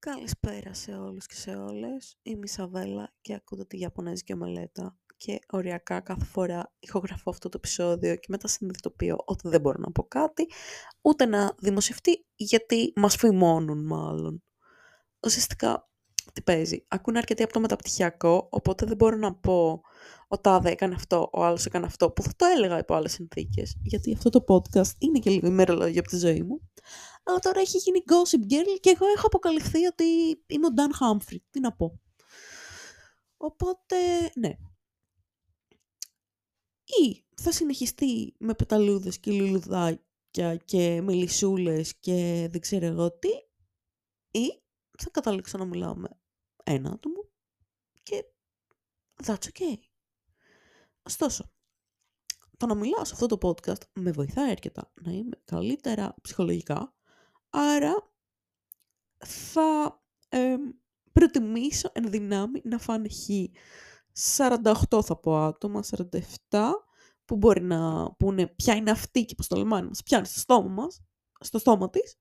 Καλησπέρα σε όλους και σε όλες. Είμαι η Σαβέλα και ακούτε τη Ιαπωνέζικη Ομελέτα και οριακά κάθε φορά ηχογραφώ αυτό το επεισόδιο και μετά συνειδητοποιώ ότι δεν μπορώ να πω κάτι, ούτε να δημοσιευτεί γιατί μας φημώνουν μάλλον. Ουσιαστικά, τι παίζει. Ακούνε αρκετοί από το μεταπτυχιακό, οπότε δεν μπορώ να πω ο τάδε έκανε αυτό, ο άλλος έκανε αυτό, που θα το έλεγα υπό άλλες συνθήκες, γιατί αυτό το podcast είναι και λίγο ημερολόγιο από τη ζωή μου αλλά τώρα έχει γίνει Gossip Girl και εγώ έχω αποκαλυφθεί ότι είμαι ο Dan Humphrey. Τι να πω. Οπότε, ναι. Ή θα συνεχιστεί με πεταλούδες και λουλουδάκια και μελισσούλες και δεν ξέρω εγώ τι. Ή θα καταλήξω να μιλάω με ένα άτομο και that's okay. Ωστόσο, το να μιλάω σε αυτό το podcast με βοηθάει αρκετά να είμαι καλύτερα ψυχολογικά Άρα θα ε, προτιμήσω εν δυνάμει να φάνε χ 48 θα πω άτομα, 47 που μπορεί να πούνε ποια είναι αυτή και πως το λεμάνι μας πιάνει στο στόμα μας, στο στόμα της,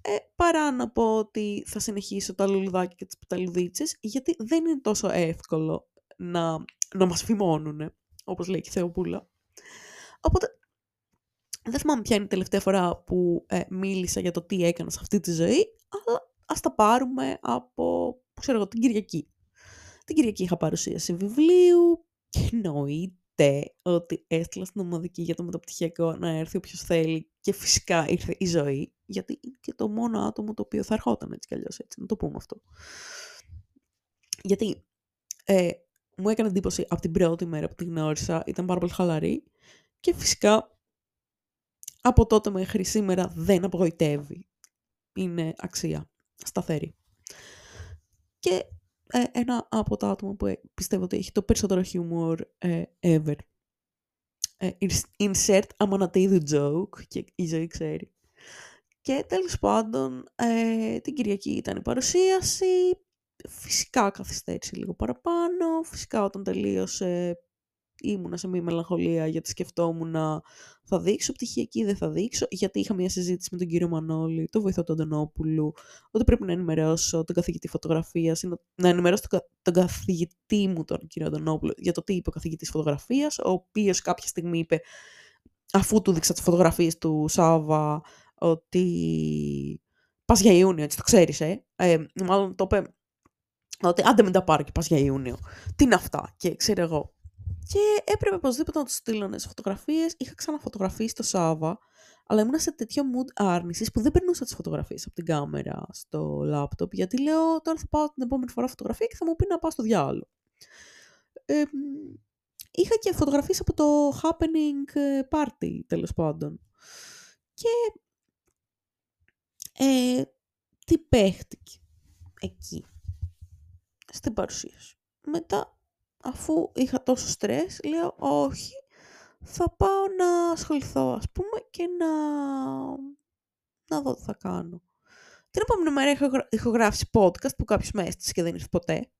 ε, παρά να πω ότι θα συνεχίσω τα λουλουδάκια και τις πεταλουδίτσες, γιατί δεν είναι τόσο εύκολο να, να μας φημώνουν, όπως λέει και η Θεοπούλα. Οπότε δεν θυμάμαι ποια είναι η τελευταία φορά που ε, μίλησα για το τι έκανα σε αυτή τη ζωή, αλλά ας τα πάρουμε από, ξέρω εγώ, την Κυριακή. Την Κυριακή είχα παρουσίαση βιβλίου και εννοείται ότι έστειλα στην ομαδική για το μεταπτυχιακό να έρθει όποιος θέλει και φυσικά ήρθε η ζωή, γιατί είναι και το μόνο άτομο το οποίο θα ερχόταν έτσι κι αλλιώς έτσι, να το πούμε αυτό. Γιατί ε, μου έκανε εντύπωση από την πρώτη μέρα που την γνώρισα, ήταν πάρα πολύ χαλαρή και φυσικά από τότε μέχρι σήμερα δεν απογοητεύει. Είναι αξία. Σταθερή. Και ε, ένα από τα άτομα που ε, πιστεύω ότι έχει το περισσότερο humor ε, ever. Ε, insert αμανατίδου joke και η ζωή ξέρει. Και τέλος πάντων, την Κυριακή ήταν η παρουσίαση. Φυσικά καθυστέρησε λίγο παραπάνω. Φυσικά όταν τελείωσε ήμουνα σε μια μελαγχολία γιατί σκεφτόμουν να θα δείξω πτυχιακή, δεν θα δείξω, γιατί είχα μια συζήτηση με τον κύριο Μανώλη, τον βοηθό του Αντωνόπουλου, ότι πρέπει να ενημερώσω τον καθηγητή φωτογραφίας, να ενημερώσω τον, τον καθηγητή μου, τον κύριο Αντωνόπουλο, για το τι είπε ο καθηγητής φωτογραφίας, ο οποίος κάποια στιγμή είπε, αφού του δείξα τις φωτογραφίες του Σάβα, ότι πας για Ιούνιο, έτσι το ξέρεις, ε. ε. Μάλλον το είπε ότι άντε μην τα πάρω και πας για Ιούνιο. Τι είναι αυτά, και ξέρω εγώ. Και έπρεπε οπωσδήποτε να τους στείλω σε φωτογραφίες. Είχα ξαναφωτογραφίσει το Σάβα, αλλά ήμουν σε τέτοιο mood άρνησης που δεν περνούσα τις φωτογραφίες από την κάμερα στο λάπτοπ, γιατί λέω τώρα θα πάω την επόμενη φορά φωτογραφία και θα μου πει να πάω στο διάλογο. Ε, είχα και φωτογραφίες από το happening ε, party, τέλος πάντων. Και ε, τι παίχτηκε εκεί, στην παρουσίαση. Μετά αφού είχα τόσο στρες, λέω όχι, θα πάω να ασχοληθώ ας πούμε και να, να δω τι θα κάνω. Την επόμενη μέρα έχω, έχω γράψει podcast που κάποιος με έστησε και δεν ήρθε ποτέ.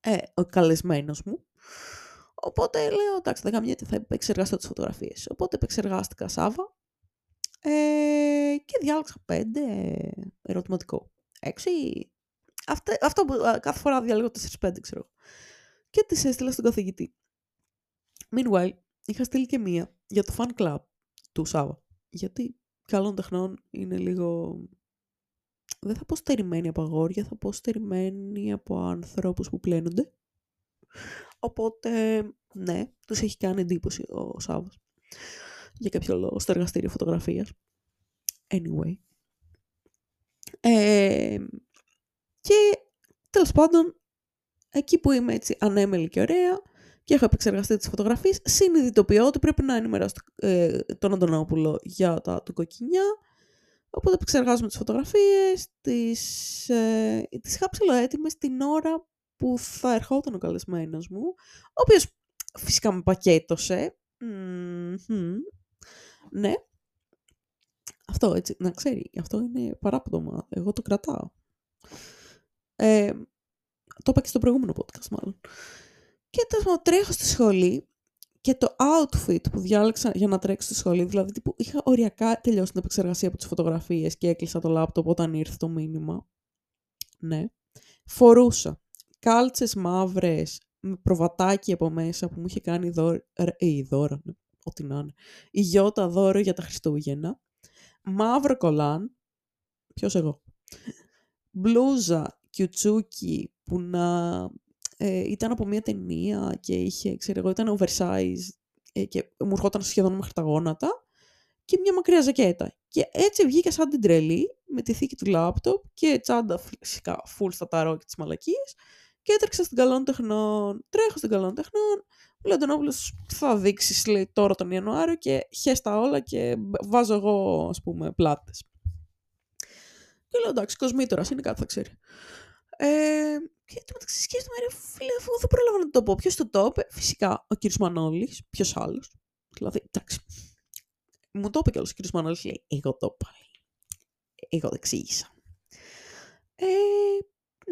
Ε, ο καλεσμένος μου. Οπότε λέω, εντάξει, δεν καμία θα επεξεργαστώ τις φωτογραφίες. Οπότε επεξεργάστηκα Σάβα ε, και διάλεξα πέντε ερωτηματικό. Έξι αυτό, αυτό που κάθε φορά διαλέγω 4-5, ξέρω. Και τις έστειλα στον καθηγητή. Meanwhile, είχα στείλει και μία για το fan club του Σάβα. Γιατί καλών τεχνών είναι λίγο... Δεν θα πω στερημένη από αγόρια, θα πω στερημένη από ανθρώπους που πλένονται. Οπότε, ναι, τους έχει κάνει εντύπωση ο Σάββας. Για κάποιο λόγο, στο εργαστήριο φωτογραφίας. Anyway. Ε, και τέλος πάντων, εκεί που είμαι έτσι ανέμελη και ωραία και έχω επεξεργαστεί τις φωτογραφίες, συνειδητοποιώ ότι πρέπει να ενημερώσω ε, τον Αντωνόπουλο για τα του κοκκινιά. Οπότε επεξεργάζομαι τις φωτογραφίες, τις, ε, τις είχα ψηλοέτοιμες την ώρα που θα ερχόταν ο καλεσμένος μου, ο οποίος φυσικά με πακέτωσε. Ναι. Αυτό έτσι, να ξέρει, αυτό είναι παράπτωμα. Εγώ το κρατάω. Ε, το είπα και στο προηγούμενο podcast μάλλον. Και τέλος τρέχω στη σχολή και το outfit που διάλεξα για να τρέξω στη σχολή, δηλαδή που είχα οριακά τελειώσει την επεξεργασία από τις φωτογραφίες και έκλεισα το λάπτοπ όταν ήρθε το μήνυμα. ναι. Φορούσα κάλτσες μαύρες με προβατάκι από μέσα που μου είχε κάνει δώρα, ε, η δώρα, ναι, ό,τι να είναι. Η γιώτα δώρο για τα Χριστούγεννα. Μαύρο κολάν, ποιος εγώ. Μπλούζα κιουτσούκι που να ε, ήταν από μια ταινία και είχε, ξέρω εγώ, ήταν oversize ε, και μου ερχόταν σχεδόν μέχρι τα γόνατα και μια μακριά ζακέτα. Και έτσι βγήκα σαν την τρελή με τη θήκη του λάπτοπ και τσάντα φυσικά full στα ταρό και τις μαλακίες και έτρεξα στην καλών τεχνών. Τρέχω στην καλών τεχνών. Μου λέει Αντωνόπουλος θα δείξεις λέει τώρα τον Ιανουάριο και χέστα όλα και βάζω εγώ ας πούμε πλάτες. Και λέω εντάξει, κοσμήτορας είναι κάτι θα ξέρει. Ε, και το μεταξύ σκέφτομαι, ρε φίλε, αφού δεν πρόλαβα να το πω. Ποιος το το είπε, φυσικά ο κύριος Μανώλης, ποιος άλλος; Δηλαδή, εντάξει. Μου το είπε κιόλας ο κύριος Μανώλης, λέει, Εγώ το είπα. Εγώ το εξήγησα. Ε,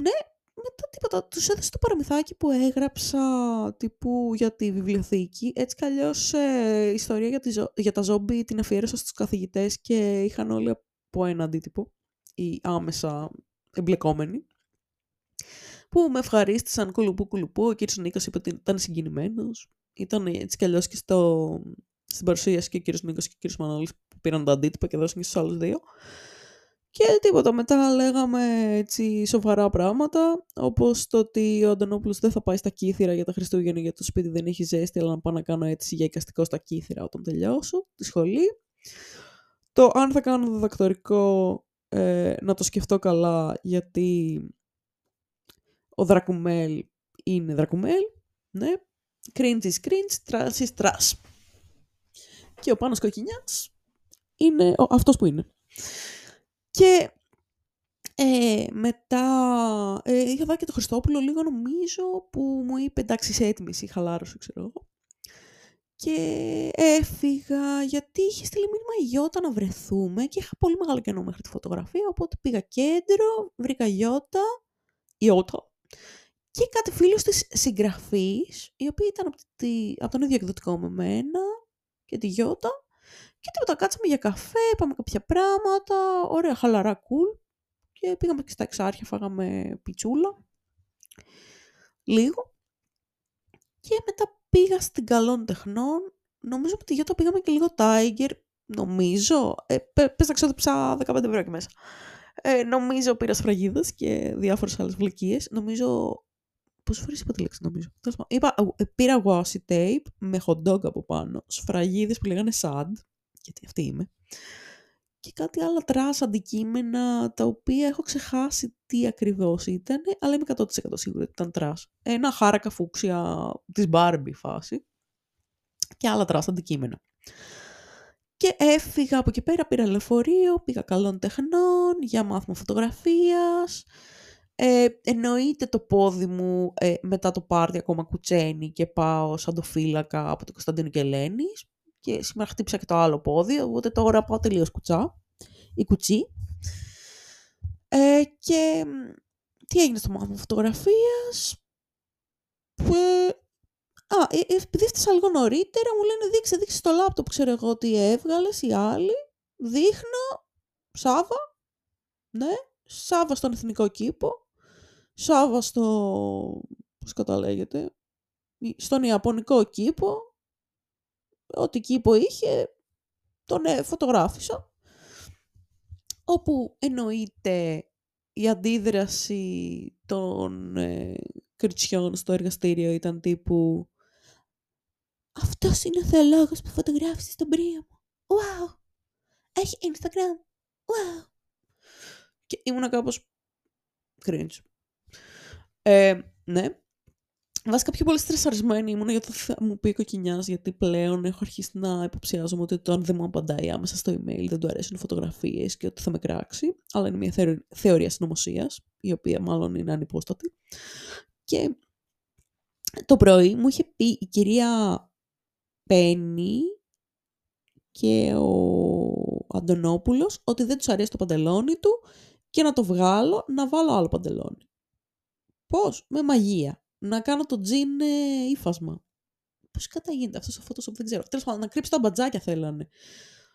ναι, μετά τίποτα. Τους έδωσε το παραμυθάκι που έγραψα τύπου για τη βιβλιοθήκη. Έτσι κι αλλιώς ε, ιστορία για, τη, για τα ζόμπι την αφιέρωσα στους καθηγητές και είχαν όλοι από ένα αντίτυπο ή άμεσα εμπλεκόμενοι που με ευχαρίστησαν κουλουπού κουλουπού. Ο κύριος Νίκος είπε ότι ήταν συγκινημένος. Ήταν έτσι κι αλλιώς και στο, στην παρουσίαση και ο κύριος Νίκος και ο κύριος Μανώλης που πήραν τα αντίτυπα και δώσαν και στους άλλους δύο. Και τίποτα, μετά λέγαμε έτσι σοβαρά πράγματα, όπως το ότι ο Αντωνόπουλος δεν θα πάει στα κύθυρα για τα Χριστούγεννα για το σπίτι δεν έχει ζέστη, αλλά να πάω να κάνω έτσι για εικαστικό στα κύθυρα όταν τελειώσω τη σχολή. Το αν θα κάνω διδακτορικό ε, να το σκεφτώ καλά, γιατί ο Δρακουμέλ είναι Δρακουμέλ, ναι. Cringe is cringe, trash is trash. Και ο Πάνος Κοκκινιάς είναι ο, αυτός που είναι. Και ε, μετά ε, είχα δει και το Χριστόπουλο λίγο νομίζω που μου είπε εντάξει είσαι έτοιμη, η χαλάρωση ξέρω εγώ. Και έφυγα γιατί είχε στείλει μήνυμα η Γιώτα να βρεθούμε και είχα πολύ μεγάλο κενό μέχρι τη φωτογραφία οπότε πήγα κέντρο, βρήκα Γιώτα, Ιώτα και κάτι φίλους της συγγραφής οι οποίοι ήταν από, τη, από τον ίδιο εκδοτικό με μένα και τη Γιώτα και τίποτα, κάτσαμε για καφέ, είπαμε κάποια πράγματα, ωραία, χαλαρά, cool. Και πήγαμε και στα εξάρχεια, φάγαμε πιτσούλα. Λίγο. Και μετά πήγα στην Καλών Τεχνών. Νομίζω ότι για το πήγαμε και λίγο Tiger. Νομίζω. Ε, πες να ξόδεψα 15 ευρώ και μέσα. Ε, νομίζω πήρα σφραγίδες και διάφορες άλλες βλακείες. Νομίζω... Πόσες φορές είπα τη λέξη, νομίζω. Είπα, ε, πήρα washi tape με hot dog από πάνω, σφραγίδες που λέγανε sad, γιατί αυτή είμαι. Και κάτι άλλα trash αντικείμενα τα οποία έχω ξεχάσει τι ακριβώς ήταν, αλλά είμαι 100% σίγουρη ότι ήταν trash. Ένα χάρακα φούξια της Barbie φάση και άλλα trash αντικείμενα. Και έφυγα από εκεί πέρα, πήρα λεωφορείο, πήγα καλών τεχνών για μάθημα φωτογραφίας. Ε, εννοείται το πόδι μου ε, μετά το πάρτι ακόμα κουτσένει και πάω σαν το φύλακα από το Κωνσταντίνο και Ελένης και σήμερα χτύπησα και το άλλο πόδι, οπότε τώρα πάω τελείως κουτσά, η κουτσί. Ε, και τι έγινε στο μάθημα φωτογραφίας, ε, α, ε, ε, επειδή έφτασα λίγο νωρίτερα, μου λένε δείξε, δείξε το λάπτοπ, ξέρω εγώ τι έβγαλες, οι άλλοι. Δείχνω, Σάβα, ναι, Σάβα στον Εθνικό Κήπο, Σάβα στο, πώς καταλέγεται, στον Ιαπωνικό Κήπο, ό,τι κήπο είχε, τον ε, φωτογράφησα. Όπου εννοείται η αντίδραση των ε, κριτσιών στο εργαστήριο ήταν τύπου «Αυτός είναι ο θεολόγος που φωτογράφησε στον πρία μου. Wow! Έχει Instagram. Wow!» Και ήμουνα κάπως cringe. Ε, ναι, Βασικά πιο πολύ στρεσαρισμένη ήμουν γιατί θα μου πει κοκκινιάς, γιατί πλέον έχω αρχίσει να υποψιάζομαι ότι το αν δεν μου απαντάει άμεσα στο email δεν του αρέσουν φωτογραφίες και ότι θα με κράξει. Αλλά είναι μια θεωρία συνωμοσίας, η οποία μάλλον είναι ανυπόστατη. Και το πρωί μου είχε πει η κυρία Πέννη και ο Αντωνόπουλος ότι δεν τους αρέσει το παντελόνι του και να το βγάλω να βάλω άλλο παντελόνι. Πώς; Με μαγεία να κάνω το τζιν ε, ύφασμα. Πώς κατά γίνεται αυτό στο Photoshop, δεν ξέρω. Τέλος πάντων, να κρύψω τα μπατζάκια θέλανε.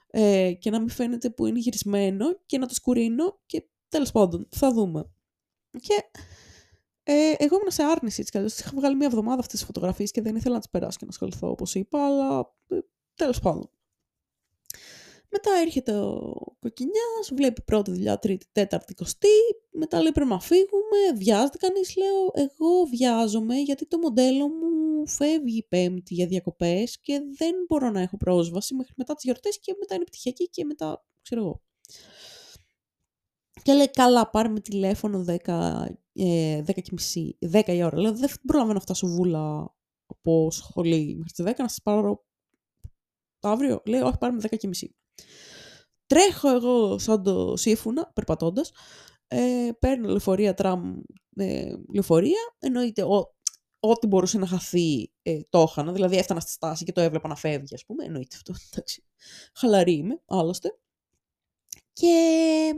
Ε, και να μην φαίνεται που είναι γυρισμένο και να το σκουρίνω και τέλος πάντων, θα δούμε. Και ε, εγώ ήμουν σε άρνηση έτσι κι Είχα βγάλει μια εβδομάδα αυτές τις φωτογραφίες και δεν ήθελα να τις περάσω και να ασχοληθώ όπως είπα, αλλά ε, τέλος πάντων. Μετά έρχεται ο κοκκινιάς, βλέπει πρώτη δουλειά, τρίτη, τέταρτη, κοστή. Μετά λέει πρέπει να φύγουμε, βιάζεται κανείς. Λέω, εγώ βιάζομαι γιατί το μοντέλο μου φεύγει πέμπτη για διακοπές και δεν μπορώ να έχω πρόσβαση μέχρι μετά τις γιορτές και μετά είναι πτυχιακή και μετά ξέρω εγώ. Και λέει, καλά, πάρε με τηλέφωνο 10, ε, 10 και μισή, 10 η ώρα. Λέω, δεν προλαβαίνω να φτάσω βούλα από σχολή μέχρι τις 10, να σας πάρω αύριο. Λέει, όχι, πάρε με 10 και μισή. Τρέχω εγώ σαν το σύμφωνα, περπατώντας, ε, παίρνω λεωφορεία, τραμ, ε, λεωφορεία, εννοείται ό,τι μπορούσε να χαθεί ε, το έχανα, δηλαδή έφτανα στη στάση και το έβλεπα να φεύγει, ας πούμε, εννοείται αυτό, εντάξει, χαλαρή είμαι, άλλωστε. Και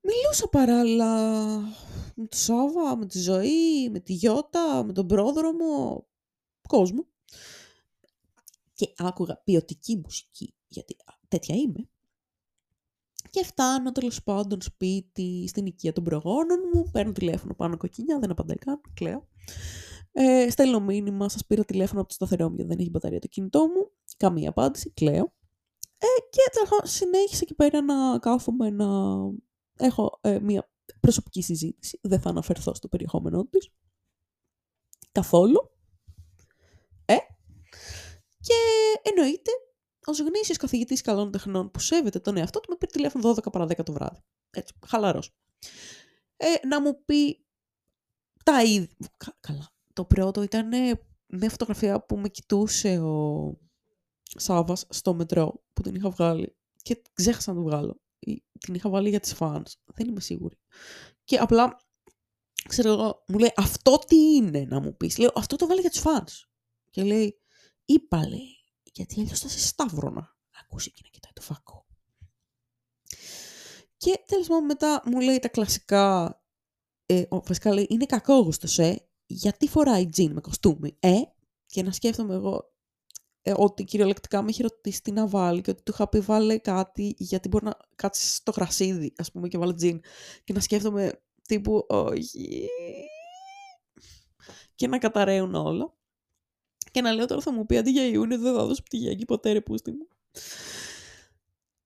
μιλούσα παράλληλα με το Σάβα, με τη Ζωή, με τη Γιώτα, με τον πρόδρομο, κόσμο. Και άκουγα ποιοτική μουσική, γιατί τέτοια είμαι. Και φτάνω τέλος πάντων σπίτι, στην οικία των προγόνων μου, παίρνω τηλέφωνο πάνω κοκκινιά, δεν απαντάει καν, κλαίω. Ε, στέλνω μήνυμα, σας πήρα τηλέφωνο από το σταθερό μου γιατί δεν έχει μπαταρία το κινητό μου. Καμία απάντηση, κλαίω. Ε, και συνέχισα εκεί πέρα να κάθομαι να έχω ε, μια προσωπική συζήτηση. Δεν θα αναφερθώ στο περιεχόμενό της. Καθόλου. Ε. Και εννοείται, ως γνήσιος καθηγητής καλών τεχνών που σέβεται τον εαυτό του, με πήρε τηλέφωνο 12 παρα 10 το βράδυ. Έτσι, χαλαρός. Ε, να μου πει τα ίδια. Καλά. Το πρώτο ήταν μια φωτογραφία που με κοιτούσε ο Σάβας στο μετρό που την είχα βγάλει και ξέχασα να την βγάλω. Την είχα βάλει για τις fans. Δεν είμαι σίγουρη. Και απλά, ξέρω εγώ, μου λέει αυτό τι είναι να μου πεις. Λέω αυτό το βάλει για τις fans. Και λέει, είπα λέει, γιατί αλλιώς θα σε σταύρωνα. Ακούσει και να κοιτάει το φάκο. Και τέλος πάντων μετά μου λέει τα κλασικά, ε, βασικά λέει, είναι κακόγουστος, ε, γιατί φοράει τζιν με κοστούμι, ε, και να σκέφτομαι εγώ, ε, ότι κυριολεκτικά με έχει ρωτήσει τι να βάλει και ότι του είχα πει βάλε κάτι γιατί μπορεί να κάτσεις στο γρασίδι, ας πούμε, και βάλε τζιν. Και να σκέφτομαι τύπου, όχι. Και να καταραίουν όλα. Και να λέω τώρα θα μου πει αντί για Ιούνιος δεν θα δώσω πτυγιακή ποτέ ρε πούστη μου.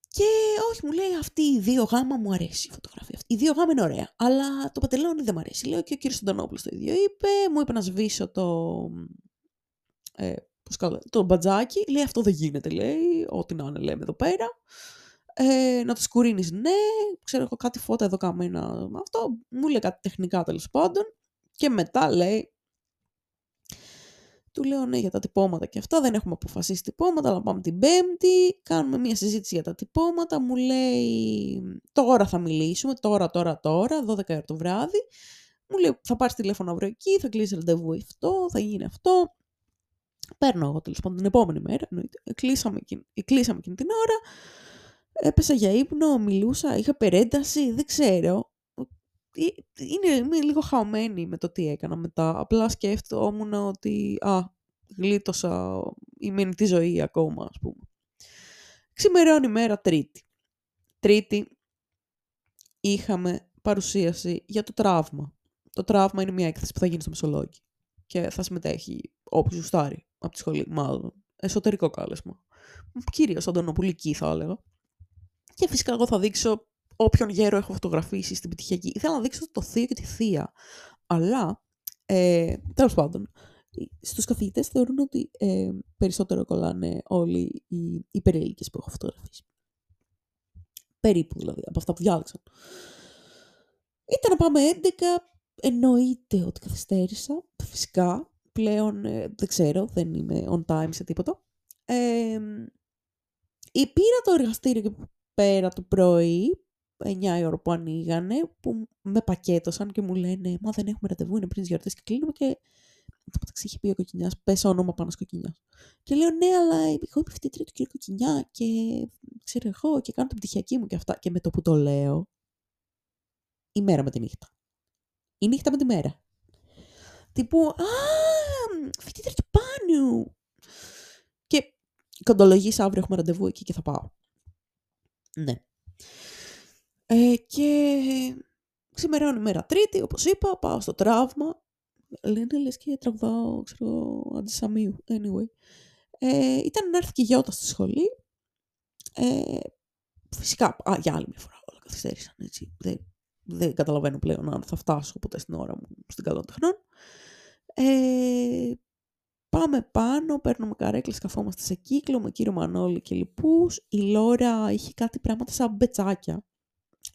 Και όχι, μου λέει αυτή η δύο γάμα μου αρέσει η φωτογραφία αυτή. Η δύο γάμα είναι ωραία, αλλά το πατελόνι δεν μου αρέσει. Λέω και ο κύριος Αντωνόπουλος το ίδιο είπε, μου είπε να σβήσω το, ε, το μπατζάκι, λέει αυτό δεν γίνεται, λέει, ό,τι να είναι λέμε εδώ πέρα. Ε, να το σκουρίνεις, ναι, ξέρω έχω κάτι φώτα εδώ καμένα με αυτό, μου λέει κάτι τεχνικά τέλος πάντων και μετά λέει, του λέω ναι για τα τυπώματα και αυτά, δεν έχουμε αποφασίσει τυπώματα, αλλά πάμε την πέμπτη, κάνουμε μια συζήτηση για τα τυπώματα, μου λέει τώρα θα μιλήσουμε, τώρα, τώρα, τώρα, 12 ώρα το βράδυ, μου λέει θα πάρεις τηλέφωνο αύριο εκεί, θα κλείσει ραντεβού αυτό, θα γίνει αυτό, Παίρνω εγώ τέλος πάντων την επόμενη μέρα, κλείσαμε, κλείσαμε εκείνη την ώρα, έπεσα για ύπνο, μιλούσα, είχα περένταση, δεν ξέρω. Είναι, είμαι λίγο χαωμένη με το τι έκανα μετά. Απλά σκέφτομαι ότι α, γλίτωσα η τη ζωή ακόμα, ας πούμε. Ξημερώνει μέρα τρίτη. Τρίτη είχαμε παρουσίαση για το τραύμα. Το τραύμα είναι μια έκθεση που θα γίνει στο Μεσολόγιο και θα συμμετέχει όποιος ζουστάρει από τη σχολή, μάλλον. Εσωτερικό κάλεσμα. Κυρίως αντωνοπουλική θα έλεγα. Και φυσικά εγώ θα δείξω όποιον γέρο έχω φωτογραφίσει στην πτυχιακή. Ήθελα να δείξω το θείο και τη θεία. Αλλά, ε, τέλος πάντων, στους καθηγητές θεωρούν ότι ε, περισσότερο κολλάνε όλοι οι, οι που έχω φωτογραφίσει. Περίπου δηλαδή, από αυτά που διάλεξαν. Ήταν να πάμε 11, εννοείται ότι καθυστέρησα, φυσικά, πλέον ε, δεν ξέρω, δεν είμαι on time σε τίποτα. Ε, πήρα το εργαστήριο και πέρα το πρωί, 9 η ώρα που ανοίγανε, που με πακέτωσαν και μου λένε «Μα δεν έχουμε ραντεβού, είναι πριν τις γιορτές» και κλείνουμε και το μεταξύ είχε πει ο Κοκκινιάς, πες όνομα πάνω στο Κοκκινιάς. Και λέω, Ναι, αλλά εγώ είμαι φοιτήτρια του κ. Κοκκινιά και ξέρω εγώ και κάνω την πτυχιακή μου και αυτά. Και με το που το λέω, η μέρα με τη νύχτα. Η νύχτα με τη μέρα. Τύπου, Α, φοιτήτρια του Πάνιου. Και κοντολογείς αύριο έχουμε ραντεβού εκεί και θα πάω. Ναι. Ε, και μερών ημέρα τρίτη, όπως είπα, πάω στο τραύμα. Λένε λες και τραγουδάω, ξέρω, αντισαμίου. Anyway. Ε, ήταν να έρθει και η Γιώτα στη σχολή. Ε, φυσικά, α, για άλλη μια φορά όλα καθυστέρησαν, έτσι. Δεν, δεν καταλαβαίνω πλέον αν θα φτάσω ποτέ στην ώρα μου στην καλών τεχνών. Ε, πάμε πάνω, παίρνουμε καρέκλες, καθόμαστε σε κύκλο με κύριο Μανώλη και λοιπούς. Η Λόρα είχε κάτι πράγματα σαν μπετσάκια.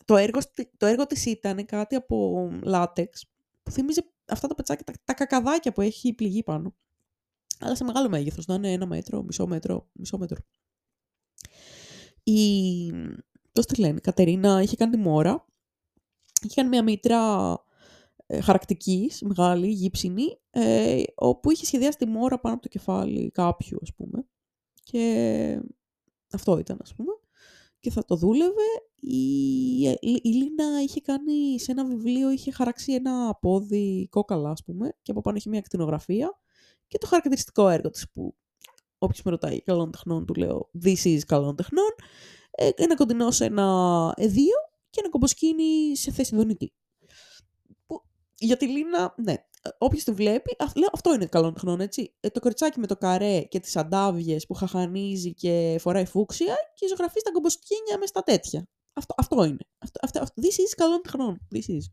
Το έργο, το έργο της ήταν κάτι από λάτεξ που θύμιζε αυτά τα πετσάκια, τα, τα κακαδάκια που έχει πληγή πάνω. Αλλά σε μεγάλο μέγεθος, να είναι ένα μέτρο, μισό μέτρο, μισό μέτρο. Η, πώς τη λένε, η Κατερίνα είχε κάνει τη μόρα, είχε κάνει μια μήτρα ε, χαρακτικής, μεγάλη, γύψινη, ε, όπου είχε σχεδιάσει τη μόρα πάνω από το κεφάλι κάποιου, ας πούμε. Και αυτό ήταν, ας πούμε. Και θα το δούλευε. Η, η, Λίνα είχε κάνει σε ένα βιβλίο, είχε χαράξει ένα πόδι κόκαλα, ας πούμε, και από πάνω είχε μια ακτινογραφία. Και το χαρακτηριστικό έργο της που όποιος με ρωτάει καλών τεχνών, του λέω this is καλών τεχνών, ε, ένα κοντινό σε ένα εδίο και ένα κομποσκίνη σε θέση δονητή για τη Λίνα, ναι, όποιος τη βλέπει, λέω, αυτό είναι καλό τεχνών, έτσι. Ε, το κοριτσάκι με το καρέ και τις αντάβιες που χαχανίζει και φοράει φούξια και ζωγραφεί στα κομποσκίνια μες στα τέτοια. Αυτό, αυτό είναι. Αυτό, αυτό, αυτό, this is καλών τεχνών. This is.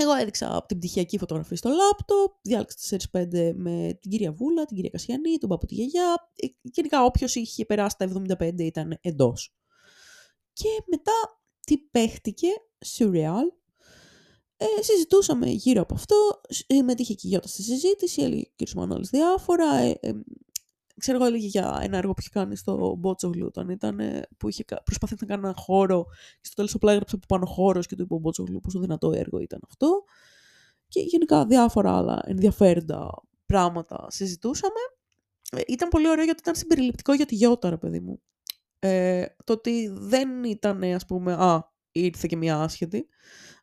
Εγώ έδειξα από την πτυχιακή φωτογραφία στο λάπτοπ, διάλεξα 4-5 με την κυρία Βούλα, την κυρία Κασιανή, τον παππού τη γιαγιά. Ε, γενικά όποιος είχε περάσει τα 75 ήταν εντός. Και μετά τι παίχτηκε, surreal, ε, συζητούσαμε γύρω από αυτό, ε, μετήχε και η Γιώτα στη συζήτηση, έλεγε ο κ. Μανώλης διάφορα, ε, ε, ξέρω εγώ έλεγε για ένα έργο που είχε κάνει στο Μπότσογλου όταν ήταν, που είχε προσπαθήσει να κάνει ένα χώρο και στο τέλος απλά έγραψε από πάνω χώρος και του είπε ο Μπότσογλου πόσο δυνατό έργο ήταν αυτό. Και γενικά διάφορα άλλα ενδιαφέροντα πράγματα συζητούσαμε. Ε, ήταν πολύ ωραίο γιατί ήταν συμπεριληπτικό για τη Γιώτα, ρε παιδί μου. Ε, το ότι δεν ήταν, ας πούμε, α, ήρθε και μια άσχετη,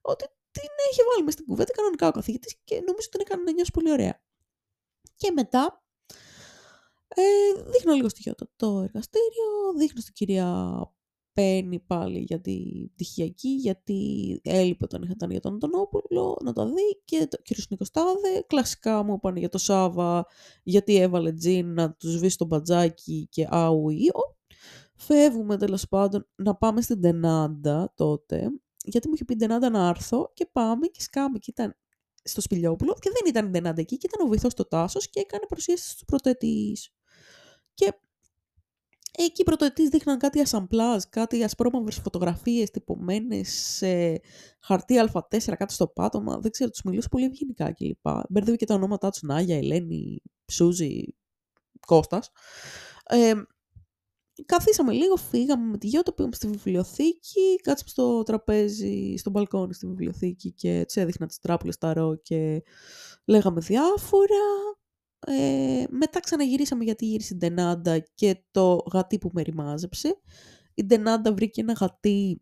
ότι την είχε βάλει μέσα στην κουβέντα κανονικά ο καθηγητής και νομίζω την έκανε να νιώσει πολύ ωραία. Και μετά ε, δείχνω λίγο στοιχείο το, το εργαστήριο, δείχνω στην κυρία Πέννη πάλι για την πτυχιακή, γιατί έλειπε όταν ήταν για τον Αντωνόπουλο να τα δει και το κύριος Νικοστάδε. Κλασικά μου είπαν για το Σάβα, γιατί έβαλε τζιν να τους σβήσει το μπατζάκι και αουίο. Φεύγουμε τέλος πάντων να πάμε στην Τενάντα τότε, γιατί μου είχε πει η Ντενάντα να έρθω και πάμε και σκάμε και ήταν στο Σπηλιόπουλο και δεν ήταν η Ντενάντα εκεί και ήταν ο βοηθός του Τάσος και έκανε παρουσίαση στους πρωτοετής. Και εκεί οι πρωτοετής δείχναν κάτι ασαμπλάζ, κάτι ασπρόμαυρες φωτογραφίες τυπωμένες σε χαρτί α4 κάτω στο πάτωμα. Δεν ξέρω, τους μιλούσε πολύ ευγενικά κλπ. Μπέρδευε και τα ονόματά τους Νάγια, Ελένη, Ψούζη, Κώστας. Ε, Καθίσαμε λίγο, φύγαμε με τη Γιώτα, πήγαμε στη βιβλιοθήκη, κάτσαμε στο τραπέζι, στο μπαλκόνι στη βιβλιοθήκη και της έδειχνα τις τράπουλες τα ρο και λέγαμε διάφορα. Ε, μετά ξαναγυρίσαμε γιατί γύρισε η Ντενάντα και το γατί που με ρημάζεψε. Η Ντενάντα βρήκε ένα γατί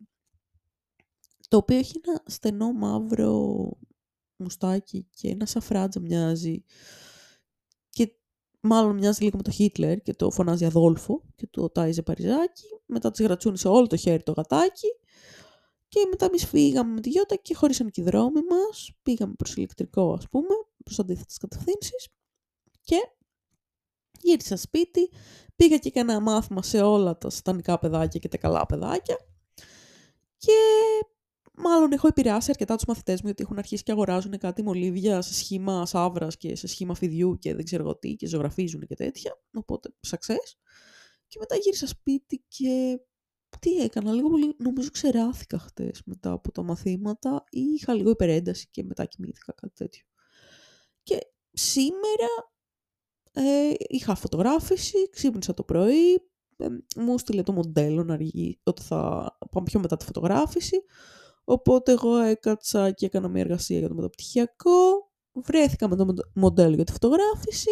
το οποίο έχει ένα στενό μαύρο μουστάκι και ένα σαφράτζα μοιάζει μάλλον μοιάζει λίγο με το Χίτλερ και το φωνάζει Αδόλφο και το τάιζε παριζάκι. Μετά τη γρατσούνι σε όλο το χέρι το γατάκι. Και μετά εμείς φύγαμε με τη Γιώτα και χωρίσαν και οι δρόμοι μας. Πήγαμε προς ηλεκτρικό, ας πούμε, προς αντίθετες κατευθύνσεις. Και γύρισα σπίτι. Πήγα και έκανα μάθημα σε όλα τα στανικά παιδάκια και τα καλά παιδάκια. Και μάλλον έχω επηρεάσει αρκετά τους μαθητές μου γιατί έχουν αρχίσει και αγοράζουν κάτι μολύβια σε σχήμα σαύρας και σε σχήμα φιδιού και δεν ξέρω τι και ζωγραφίζουν και τέτοια. Οπότε, success. Και μετά γύρισα σπίτι και τι έκανα, λίγο πολύ νομίζω ξεράθηκα χτες μετά από τα μαθήματα ή είχα λίγο υπερένταση και μετά κοιμήθηκα κάτι τέτοιο. Και σήμερα ε, είχα φωτογράφηση, ξύπνησα το πρωί, ε, μου στείλε το μοντέλο να αργεί ότι θα πάμε πιο μετά τη φωτογράφηση. Οπότε εγώ έκατσα και έκανα μια εργασία για το μεταπτυχιακό, βρέθηκα με το μοντέλο για τη φωτογράφηση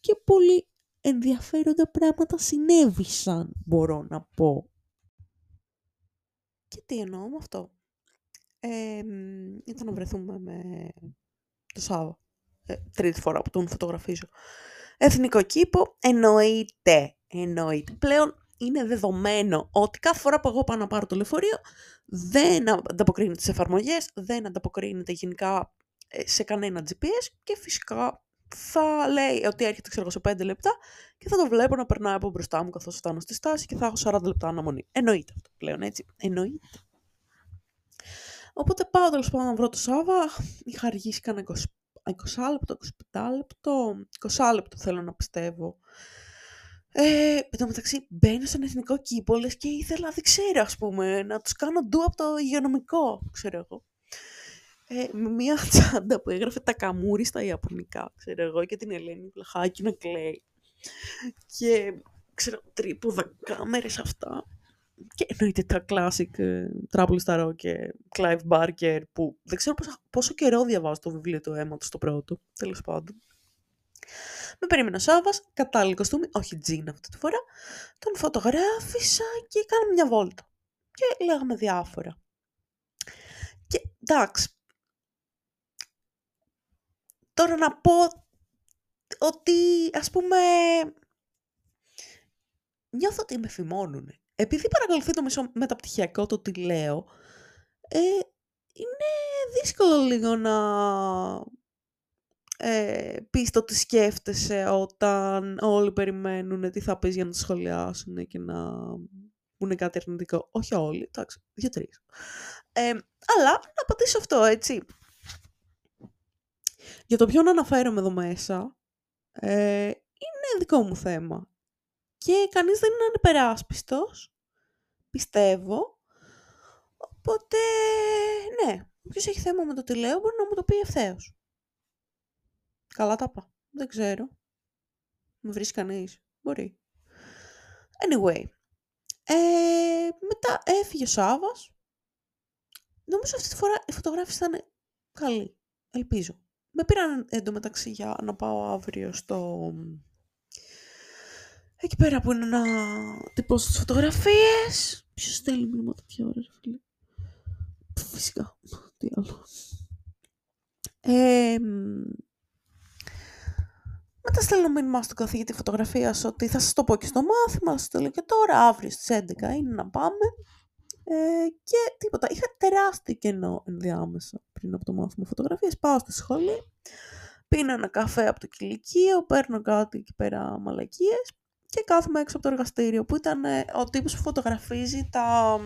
και πολύ ενδιαφέροντα πράγματα συνέβησαν, μπορώ να πω. Και τι εννοώ με αυτό; Ε, ήταν να βρεθούμε με το Σάββα. Ε, τρίτη φορά που τον φωτογραφίζω. Εθνικό κήπο, εννοείται. Εννοείται. Πλέον είναι δεδομένο ότι κάθε φορά που εγώ πάω να πάρω το λεωφορείο δεν ανταποκρίνεται σε εφαρμογές, δεν ανταποκρίνεται γενικά ε, σε κανένα GPS και φυσικά θα λέει ότι έρχεται ξέρω, σε 5 λεπτά και θα το βλέπω να περνάει από μπροστά μου καθώς φτάνω στη στάση και θα έχω 40 λεπτά αναμονή. Εννοείται αυτό πλέον έτσι. Εννοείται. Οπότε πάω τέλος πάντων να βρω το Σάβα. Είχα αργήσει κανένα 20, 20 λεπτό, 25 λεπτό. 20 λεπτό θέλω να πιστεύω. Ε, εν τω μεταξύ μπαίνω στον εθνικό κήπο λες, και ήθελα, δεν ξέρω ας πούμε, να τους κάνω ντου από το υγειονομικό, ξέρω εγώ. Ε, με μια τσάντα που έγραφε τα καμούρι στα Ιαπωνικά, ξέρω εγώ, και την Ελένη Πλαχάκη να κλαίει. Και ξέρω, τρίποδα κάμερες αυτά. Και εννοείται τα classic ε, Trouble και Clive Barker που δεν ξέρω πόσο, πόσο καιρό διαβάζω το βιβλίο του αίματος το πρώτο, τέλος πάντων. Με περίμενε ο Σάββας, κατάλληλο κοστούμι, όχι τζιν αυτή τη φορά. Τον φωτογράφησα και κάναμε μια βόλτα. Και λέγαμε διάφορα. Και εντάξει, τώρα να πω ότι ας πούμε νιώθω ότι με φημώνουν. Επειδή παρακολουθεί το μισό μεταπτυχιακό το τι λέω, ε, είναι δύσκολο λίγο να ε, πεις το τι σκέφτεσαι όταν όλοι περιμένουν τι θα πεις για να το σχολιάσουν και να πούνε κάτι αρνητικό. Όχι όλοι, εντάξει, δύο-τρεις. Ε, αλλά να απαντήσω αυτό, έτσι. Για το ποιον αναφέρομαι εδώ μέσα, ε, είναι δικό μου θέμα. Και κανείς δεν είναι ανεπεράσπιστος, πιστεύω. Οπότε, ναι, όποιος έχει θέμα με το τι λέω μπορεί να μου το πει ευθέως. Καλά τα είπα. Δεν ξέρω. Με βρει κανείς. Μπορεί. Anyway. Ε, μετά έφυγε ο Σάβας. Νομίζω αυτή τη φορά η φωτογράφηση θα είναι καλή. Ελπίζω. Με πήραν εντωμεταξύ για να πάω αύριο στο... Εκεί πέρα που είναι να τυπώσω τις φωτογραφίες. Ποιος στέλνει μήνυμα τέτοια ώρα, ρε φίλε. Φυσικά. Τι άλλο. Ε, μετά στέλνω μήνυμα στον καθηγητή φωτογραφίας ότι θα σας το πω και στο μάθημα, σας το λέω και τώρα, αύριο στις 11 είναι να πάμε. Ε, και τίποτα. Είχα τεράστιο κενό ενδιάμεσα πριν από το μάθημα φωτογραφίας. Πάω στη σχολή, πίνω ένα καφέ από το κηλικείο, παίρνω κάτι εκεί πέρα μαλακίες και κάθομαι έξω από το εργαστήριο που ήταν ε, ο τύπος που φωτογραφίζει τα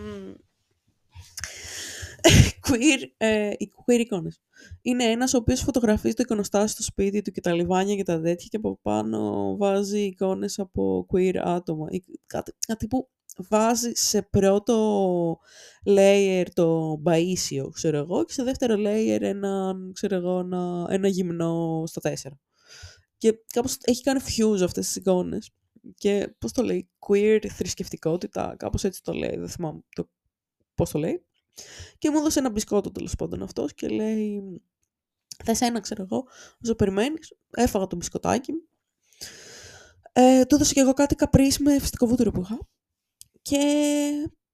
queer, ε, οι queer εικόνες. Είναι ένας ο οποίος φωτογραφίζει το εικονοστάσιο στο σπίτι του και τα λιβάνια και τα τέτοια και από πάνω βάζει εικόνες από queer άτομα. Κάτι, κάτι που βάζει σε πρώτο layer το μπαΐσιο, ξέρω εγώ, και σε δεύτερο layer ένα, ξέρω εγώ, ένα, ένα γυμνό στα τέσσερα. Και κάπως έχει κάνει fuse αυτές τις εικόνες. Και πώς το λέει, queer θρησκευτικότητα, κάπως έτσι το λέει, δεν θυμάμαι το, πώς το λέει. Και μου έδωσε ένα μπισκότο τέλος πάντων αυτός και λέει. Θες ένα, ξέρω εγώ, όσο περιμένεις. Έφαγα το μπισκοτάκι μου. Ε, του έδωσα και εγώ κάτι καπρίς με φυσικό βούτυρο που είχα. Και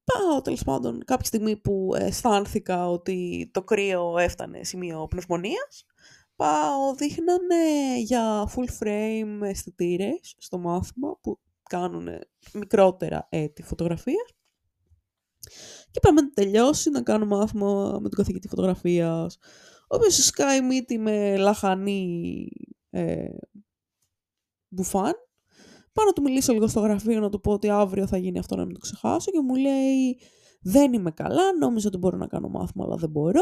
πάω τέλος πάντων κάποια στιγμή που αισθάνθηκα ότι το κρύο έφτανε σημείο πνευμονίας. Πάω, δείχνανε για full frame αισθητήρες στο μάθημα που κάνουν μικρότερα έτη φωτογραφίας και πάμε να τελειώσει να κάνω μάθημα με τον καθηγητή φωτογραφίας, ο οποίος σκάει μύτη με λαχανή ε, μπουφάν. Πάω να του μιλήσω λίγο στο γραφείο να του πω ότι αύριο θα γίνει αυτό να μην το ξεχάσω και μου λέει δεν είμαι καλά, νόμιζα ότι μπορώ να κάνω μάθημα αλλά δεν μπορώ.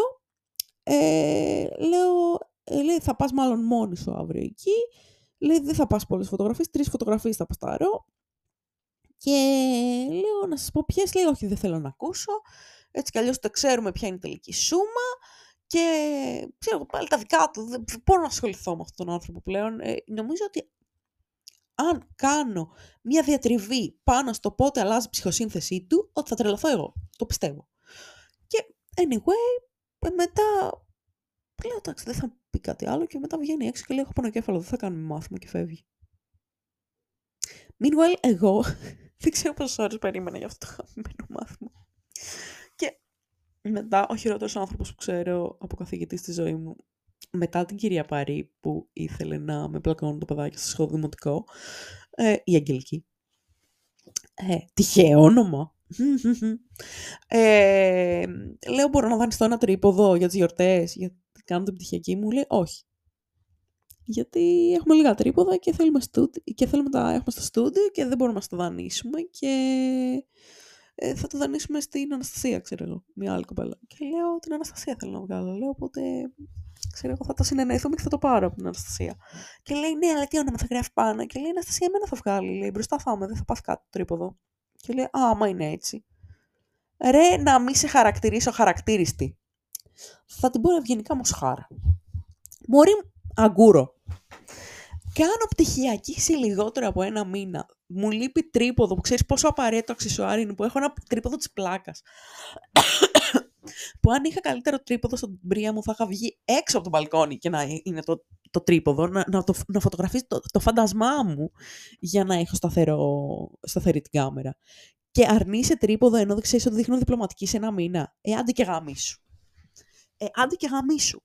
Ε, λέω, ε, λέει θα πας μάλλον μόνη σου αύριο εκεί. Λέει δεν θα πας πολλές φωτογραφίες, τρεις φωτογραφίες θα πασταρώ. Και λέω να σας πω ποιες, λέει όχι δεν θέλω να ακούσω, έτσι κι αλλιώς το ξέρουμε ποια είναι η τελική σούμα και ξέρω πάλι τα δικά του, δεν μπορώ να ασχοληθώ με αυτόν τον άνθρωπο πλέον. Ε, νομίζω ότι αν κάνω μια διατριβή πάνω στο πότε αλλάζει η ψυχοσύνθεσή του, ότι θα τρελαθώ εγώ. Το πιστεύω. Και anyway, ε, μετά λέω εντάξει δεν θα πει κάτι άλλο και μετά βγαίνει έξω και λέει έχω πονοκέφαλο, δεν θα κάνουμε μάθημα και φεύγει. Meanwhile, εγώ δεν ξέρω πόσες ώρες περίμενα για αυτό το χαμένο μάθημα. Και μετά ο χειρότερος άνθρωπος που ξέρω από καθηγητής στη ζωή μου, μετά την κυρία Παρή που ήθελε να με πλακώνει το παιδάκι στο σχολείο δημοτικό, ε, η Αγγελική. Ε, τυχαίο όνομα. ε, λέω, μπορώ να δανειστώ ένα τρίποδο για τις γιορτές, για να κάνω την πτυχιακή μου. Λέει, όχι. Γιατί έχουμε λίγα τρίποδα και θέλουμε, και θέλουμε τα έχουμε στο στούντιο και δεν μπορούμε να το δανείσουμε και ε, θα το δανείσουμε στην Αναστασία, ξέρω εγώ, μια άλλη κοπέλα. Και λέω, την Αναστασία θέλω να βγάλω. Λέω, οπότε, ξέρω εγώ, θα το συνεννοηθούμε και θα το πάρω από την Αναστασία. Και λέει, ναι, αλλά τι όνομα θα γράφει πάνω. Και λέει, Αναστασία, εμένα θα βγάλει. Λέει, μπροστά θα είμαι, δεν θα πάθει κάτι το τρίποδο. Και λέει, Α, άμα είναι έτσι. Ρε, να μην σε χαρακτηρίσω χαρακτήριστη. Θα την πω ευγενικά μου χάρα. Μωρή αγκούρο. Κάνω πτυχιακή σε λιγότερο από ένα μήνα. Μου λείπει τρίποδο που ξέρεις πόσο απαραίτητο αξισουάρι είναι που έχω ένα τρίποδο της πλάκας. που αν είχα καλύτερο τρίποδο στον πρία μου θα είχα βγει έξω από το μπαλκόνι και να είναι το, το τρίποδο, να, να, το, να φωτογραφίσει το, το φαντασμά μου για να έχω σταθερό, σταθερή την κάμερα. Και αρνείσαι τρίποδο ενώ δεν ξέρεις ότι δείχνω διπλωματική σε ένα μήνα. Ε, άντε και γαμίσου. Ε, άντε και γαμίσου.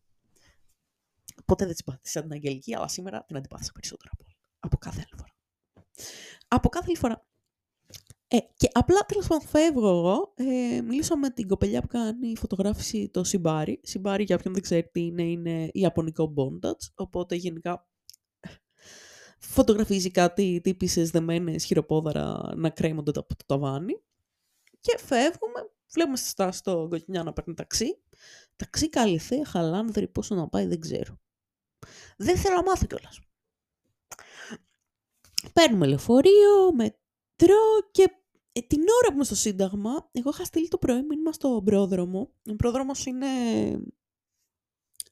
Ποτέ δεν τη πάθησα την Αγγελική, αλλά σήμερα την αντιπάθησα περισσότερο από, από κάθε άλλη φορά. Από κάθε άλλη φορά. Ε, και απλά τέλος πάντων φεύγω εγώ. Ε, μιλήσω με την κοπελιά που κάνει φωτογράφηση το Σιμπάρι. Σιμπάρι, για όποιον δεν ξέρει τι είναι, είναι ιαπωνικό bondage. Οπότε γενικά φωτογραφίζει κάτι τύπησες δεμένες χειροπόδαρα να κρέμονται από το ταβάνι. Και φεύγουμε. Βλέπουμε στη στάση το Γκοκινιά να παίρνει ταξί. Ταξί καλυθέ, χαλάνδρη, πόσο να πάει δεν ξέρω. Δεν θέλω να μάθω κιόλας. Παίρνουμε λεωφορείο, μετρό και ε, την ώρα που είμαι στο Σύνταγμα, εγώ είχα στείλει το πρωί μήνυμα στο πρόδρομο. Ο πρόδρομος είναι...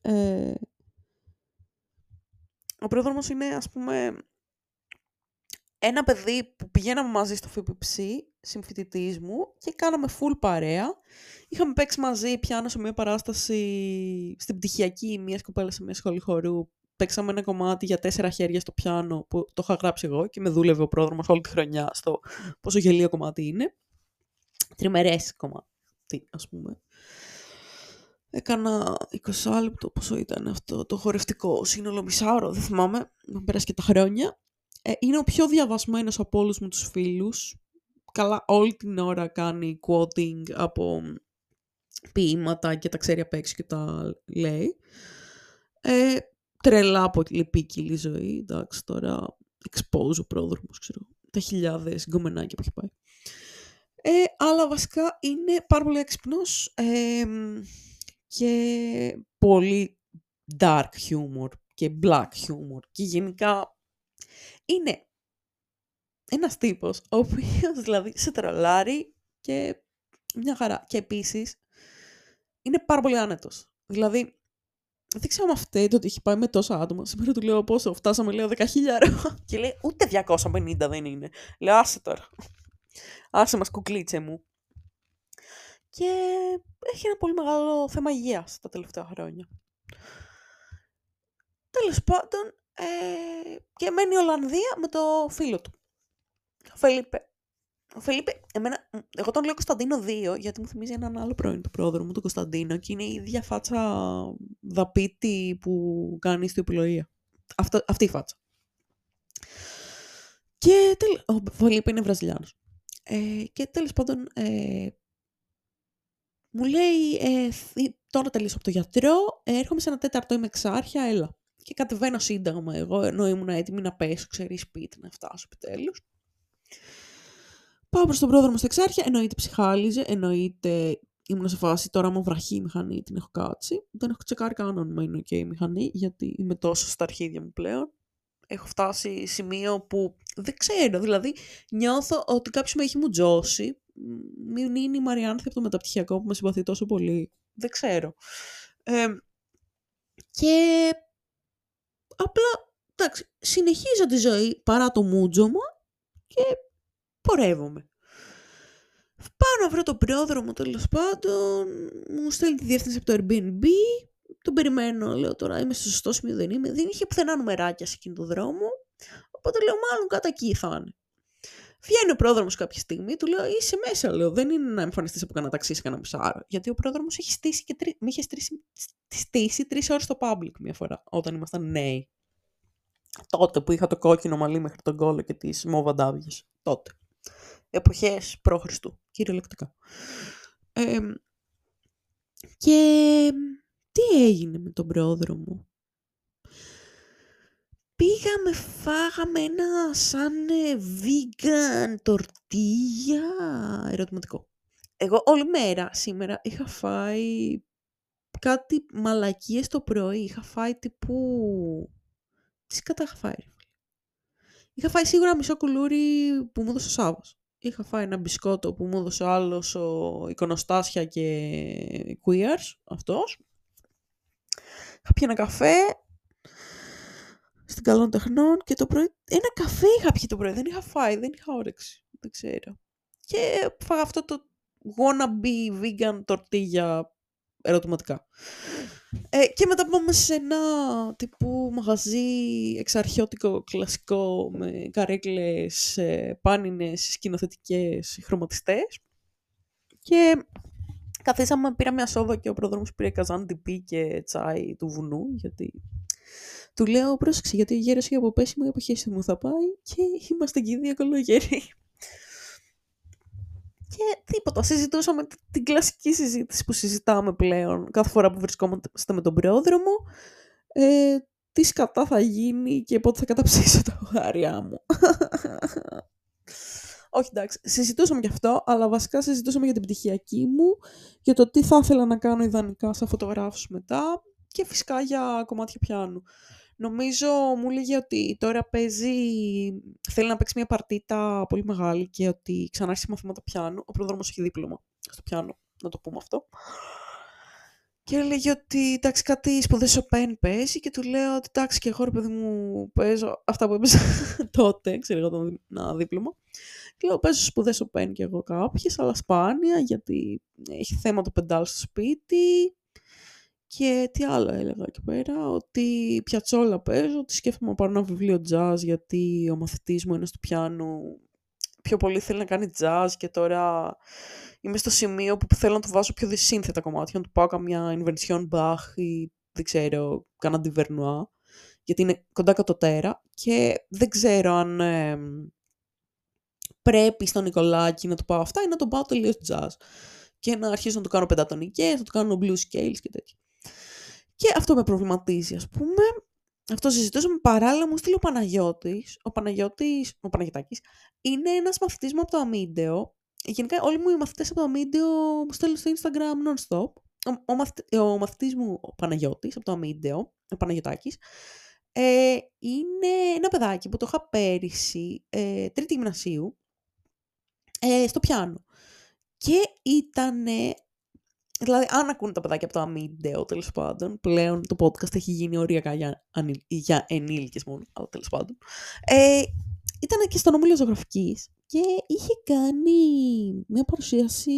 Ε, ο πρόδρομος είναι, ας πούμε, ένα παιδί που πηγαίναμε μαζί στο ΦΠΨ, συμφοιτητής μου, και κάναμε full παρέα. Είχαμε παίξει μαζί πιάνω σε μια παράσταση στην πτυχιακή μιας κοπέλας σε μια σχολή χορού παίξαμε ένα κομμάτι για τέσσερα χέρια στο πιάνο που το είχα γράψει εγώ και με δούλευε ο πρόδρομος όλη τη χρονιά στο πόσο γελίο κομμάτι είναι. Τριμερές κομμάτι, ας πούμε. Έκανα 20 λεπτό, πόσο ήταν αυτό το χορευτικό σύνολο μισάωρο, δεν θυμάμαι, να πέρασε και τα χρόνια. Ε, είναι ο πιο διαβασμένος από όλους μου τους φίλους. Καλά, όλη την ώρα κάνει quoting από ποίηματα και τα ξέρει απ' έξω και τα λέει. Ε, τρελά λυπήκυλη ζωή. Εντάξει, τώρα expose ο πρόδρομος, ξέρω. Τα χιλιάδες γκομενάκια που έχει πάει. Ε, αλλά βασικά είναι πάρα πολύ έξυπνος και πολύ dark humor και black humor και γενικά είναι ένας τύπος ο οποίος δηλαδή σε τρολάρει και μια χαρά. Και επίσης είναι πάρα πολύ άνετος. Δηλαδή δεν ξέρω αν φταίει το ότι έχει πάει με τόσα άτομα. Σήμερα του λέω πόσο, φτάσαμε λέω 10.000 και λέει ούτε 250 δεν είναι. Λέω άσε τώρα. Άσε μας κουκλίτσε μου. Και έχει ένα πολύ μεγάλο θέμα υγείας τα τελευταία χρόνια. Τέλος πάντων, ε, και μένει η Ολλανδία με το φίλο του. Ο Φελίπε. Ο Φελίπε, εμένα, εγώ τον λέω Κωνσταντίνο 2, γιατί μου θυμίζει έναν άλλο πρώην του πρόδρομου, τον Κωνσταντίνο, και είναι η ίδια φάτσα δαπίτη που κάνει στην επιλογή. αυτή η φάτσα. Και τέλ, ο Φελίπε είναι Βραζιλιάνος. Ε, και τέλος πάντων, ε, μου λέει, ε, τώρα τελείωσα από το γιατρό, ε, έρχομαι σε ένα τέταρτο, είμαι εξάρχεια, έλα. Και κατεβαίνω σύνταγμα εγώ, ενώ ήμουν έτοιμη να πέσω, ξέρεις, σπίτι, να φτάσω επιτέλους. Πάω προς τον πρόδρομο στα εξάρχεια, εννοείται ψυχάλιζε, εννοείται ήμουν σε φάση τώρα μου βραχή η μηχανή, την έχω κάτσει. Δεν έχω τσεκάρει καν αν είναι ok η μηχανή, γιατί είμαι τόσο στα αρχίδια μου πλέον. Έχω φτάσει σημείο που δεν ξέρω, δηλαδή νιώθω ότι κάποιος με έχει μου τζώσει. Μην είναι η Μαριάνθη από το μεταπτυχιακό που με συμπαθεί τόσο πολύ. Δεν ξέρω. Ε, και απλά, εντάξει, συνεχίζω τη ζωή παρά το μούτζωμα και πορεύομαι. Πάω να βρω το πρόδρομο τέλος πάντων, μου στέλνει τη διεύθυνση από το Airbnb, τον περιμένω, λέω τώρα είμαι στο σωστό σημείο, δεν είμαι. Δεν είχε πουθενά νομεράκια σε εκείνο το δρόμο, οπότε λέω μάλλον κάτω εκεί θα είναι. Βγαίνει ο πρόδρομος κάποια στιγμή, του λέω είσαι μέσα, λέω. Δεν είναι να εμφανιστείς από κανένα ταξί σε κανένα μισάρο. Γιατί ο πρόδρομος έχει στήσει και τρι... με είχες στήσει, στήσει τρεις ώρες στο public μία φορά, όταν ήμασταν νέοι. Τότε που είχα το κόκκινο μαλλί μέχρι τον κόλλο και τις μόβαντάβιε. Τότε. εποχές π.Χ. κυριολεκτικά. Ε, και τι έγινε με τον πρόδρομο. Πήγαμε, φάγαμε ένα σαν ε, vegan τορτίγια, ερωτηματικό. Εγώ όλη μέρα σήμερα είχα φάει κάτι μαλακίες το πρωί. Είχα φάει τύπου... Τις κατά είχα φάει. Είχα φάει σίγουρα μισό κουλούρι που μου έδωσε ο Σάββας. Είχα φάει ένα μπισκότο που μου έδωσε άλλος ο Εικονοστάσια και Queers, αυτός. Είχα πιει ένα καφέ στην καλών τεχνών και το πρωί... Ένα καφέ είχα πιει το πρωί, δεν είχα φάει, δεν είχα όρεξη. Δεν ξέρω. Και φάγα αυτό το wannabe vegan tortilla ερωτηματικά. Ε, και μετά πάμε σε ένα τύπου μαγαζί εξαρχιώτικο κλασικό με καρέκλες, ε, πάνινες, σκηνοθετικές, χρωματιστές. Και καθίσαμε, πήραμε μια σόδα και ο πρόδρομος πήρε καζάν τυπί και τσάι του βουνού, γιατί του λέω πρόσεξε γιατί η γέραση από πέσιμο η αποχέση μου θα πάει και είμαστε και οι δύο κολογεροί. Και τίποτα. Συζητούσαμε την κλασική συζήτηση που συζητάμε πλέον κάθε φορά που βρισκόμαστε με τον πρόδρομο. Ε, τι σκατά θα γίνει και πότε θα καταψήσω τα γάρια μου. Όχι εντάξει, συζητούσαμε γι' αυτό, αλλά βασικά συζητούσαμε για την πτυχιακή μου, για το τι θα ήθελα να κάνω ιδανικά σαν φωτογράφους μετά και φυσικά για κομμάτια πιάνου. Νομίζω μου λέγε ότι τώρα παίζει, θέλει να παίξει μια παρτίτα πολύ μεγάλη και ότι ξανά έχει μαθήματα πιάνου. Ο πρόδρομος έχει δίπλωμα στο πιάνο, να το πούμε αυτό. Και έλεγε ότι εντάξει κάτι σπουδές ο Πεν παίζει και του λέω ότι εντάξει και εγώ ρε παιδί μου παίζω αυτά που έπαιζα τότε, ξέρω εγώ το ένα δίπλωμα. Και λέω παίζω σπουδές ο Πεν και εγώ κάποιες, αλλά σπάνια γιατί έχει θέμα το πεντάλ στο σπίτι και τι άλλο έλεγα εκεί πέρα, ότι πιατσόλα παίζω, ότι σκέφτομαι να πάρω ένα βιβλίο jazz γιατί ο μαθητής μου είναι στο πιάνο πιο πολύ θέλει να κάνει jazz και τώρα είμαι στο σημείο που θέλω να του βάζω πιο δυσύνθετα κομμάτια, να του πάω καμιά invention Bach ή δεν ξέρω, κάνα Vernois, γιατί είναι κοντά κατωτέρα και δεν ξέρω αν πρέπει στον Νικολάκη να του πάω αυτά ή να τον πάω τελείως jazz και να αρχίσω να του κάνω πεντατονικές, να του κάνω blue scales και τέτοια. Και αυτό με προβληματίζει, ας πούμε. Αυτό συζητούσαμε παράλληλα μου στείλει ο Παναγιώτης. Ο Παναγιώτης, ο Παναγιωτάκης, είναι ένας μαθητής μου από το Αμίντεο. Γενικά όλοι μου οι μαθητές από το Αμίντεο μου στέλνουν στο Instagram non-stop. Ο, ο, ο μαθητής μου, ο Παναγιώτης, από το Αμίντεο, ο Παναγιωτάκης, ε, είναι ένα παιδάκι που το είχα πέρυσι, ε, τρίτη γυμνασίου, ε, στο πιάνο. Και ήταν Δηλαδή, αν ακούνε τα παιδάκια από το αμύντεο, τέλος πάντων, πλέον το podcast έχει γίνει οριακά για, για ενήλικες μόνο, αλλά τέλος πάντων. Ε, ήταν και στον ομίλιο ζωγραφικής και είχε κάνει μια παρουσίαση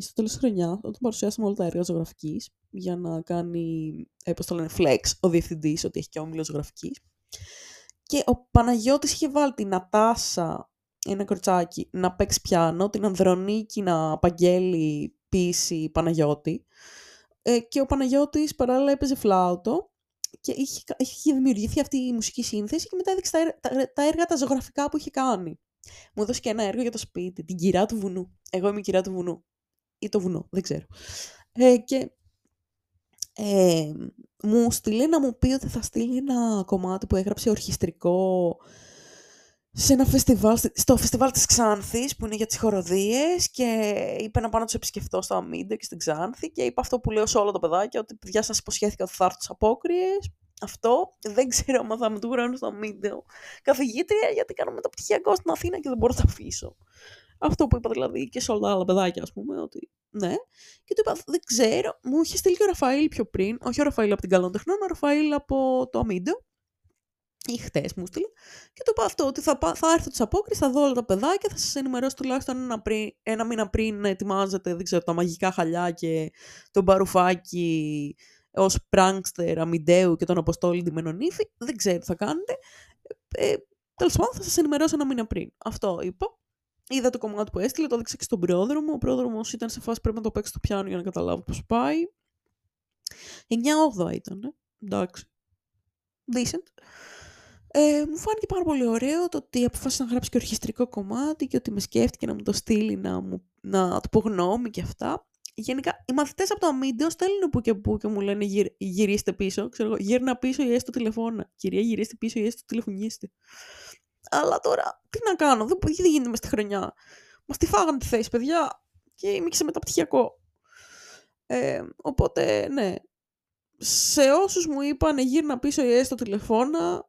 στο τέλος της χρονιάς, όταν παρουσιάσαμε όλα τα έργα ζωγραφικής, για να κάνει, ε, πώς το λένε, flex ο διευθυντής, ότι έχει και όμιλο ζωγραφικής. Και ο Παναγιώτης είχε βάλει την Νατάσα, ένα κορτσάκι, να παίξει πιάνο, την Ανδρονίκη να απαγγέλει ποίηση Παναγιώτη ε, και ο Παναγιώτης παράλληλα έπαιζε φλάουτο και είχε, είχε δημιουργηθεί αυτή η μουσική σύνθεση και μετά έδειξε τα, τα, τα, έργα τα ζωγραφικά που είχε κάνει. Μου έδωσε και ένα έργο για το σπίτι, την κυρά του βουνού. Εγώ είμαι η κυρά του βουνού. Ή το βουνό, δεν ξέρω. Ε, και ε, μου στείλει να μου πει ότι θα στείλει ένα κομμάτι που έγραψε ορχιστρικό σε ένα φεστιβάλ, στο φεστιβάλ της Ξάνθης που είναι για τις χοροδίες και είπε να πάω να τους επισκεφτώ στο Αμίντε και στην Ξάνθη και είπα αυτό που λέω σε όλα τα παιδάκια ότι παιδιά σας υποσχέθηκα ότι θα έρθω τις απόκριες. Αυτό δεν ξέρω αν θα με του χρόνου στο Αμίντε καθηγήτρια γιατί κάνω μεταπτυχιακό στην Αθήνα και δεν μπορώ να τα αφήσω. Αυτό που είπα δηλαδή και σε όλα τα άλλα παιδάκια ας πούμε ότι ναι. Και του είπα δεν ξέρω μου είχες στείλει και ο Ραφαήλ πιο πριν. Όχι ο Ραφαήλ από την Καλών Τεχνών ο Ραφαήλ από το Αμίντε ή χτες μου στείλε, και το είπα αυτό, ότι θα, θα έρθω της απόκρισης, θα δω όλα τα παιδάκια, θα σας ενημερώσω τουλάχιστον ένα, πριν, ένα μήνα πριν να ετοιμάζετε δεν ξέρω, τα μαγικά χαλιά και τον παρουφάκι ως πράγκστερ αμυντέου και τον Αποστόλη Ντιμενονίφη. Δεν ξέρω τι θα κάνετε. Ε, Τέλος πάντων, θα σας ενημερώσω ένα μήνα πριν. Αυτό είπα. Είδα το κομμάτι που έστειλε, το έδειξα και στον πρόδρομο. Ο πρόδρομος ήταν σε φάση πρέπει να το παίξει στο πιάνο για να καταλάβω πώς πάει. 9-8 ήταν. Ε. Εντάξει. Decent. Ε, μου φάνηκε πάρα πολύ ωραίο το ότι αποφάσισε να γράψει και ορχιστρικό κομμάτι και ότι με σκέφτηκε να μου το στείλει, να, μου, να του πω γνώμη και αυτά. Γενικά, οι μαθητές από το αμύντιο στέλνουν που και που και μου λένε γυρ, γυρίστε πίσω. Ξέρω, γύρνα πίσω ή έστω τηλεφώνα. Κυρία, γυρίστε πίσω ή έστω τηλεφωνήστε. Αλλά τώρα, τι να κάνω, δεν, δεν γίνεται μες στη χρονιά. Μας τη φάγανε τη θέση, παιδιά, και είμαι και σε μεταπτυχιακό. Ε, οπότε, ναι. Σε όσους μου είπαν γύρνα πίσω ή έστω τηλεφώνα,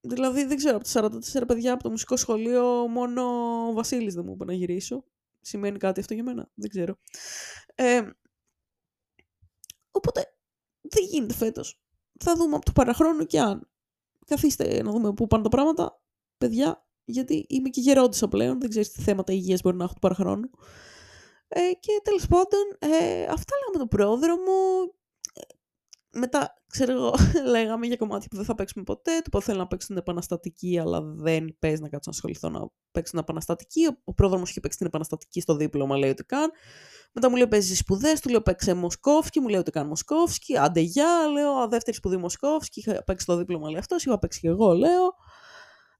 δηλαδή δεν ξέρω, από τα 44 παιδιά από το μουσικό σχολείο, μόνο ο Βασίλης δεν μου είπε να γυρίσω. Σημαίνει κάτι αυτό για μένα, δεν ξέρω. Ε, οπότε, δεν γίνεται φέτος. Θα δούμε από το παραχρόνου και αν. Καθίστε να δούμε πού πάνε τα πράγματα, παιδιά, γιατί είμαι και γερόντισα πλέον, δεν ξέρεις τι θέματα υγείας μπορεί να έχω του παραχρόνου. Ε, και τέλος πάντων, ε, αυτά λέγαμε το πρόδρομο. Ε, μετά, ξέρω εγώ, λέγαμε για κομμάτια που δεν θα παίξουμε ποτέ. Το θέλω να παίξω την επαναστατική, αλλά δεν παίζει να κάτσω να ασχοληθώ να παίξω την επαναστατική. Ο, ο πρόδρομος είχε παίξει την επαναστατική στο δίπλωμα, λέει ότι καν. Μετά μου λέει παίζεις σπουδές, του λέω παίξε Μοσκόφσκι, μου λέει ότι κάνει Μοσκόφσκι. Άντε γεια, λέω δεύτερη σπουδή Μοσκόφσκι, είχα παίξει το δίπλωμα, λέει αυτός, είχα παίξει και εγώ, λέω.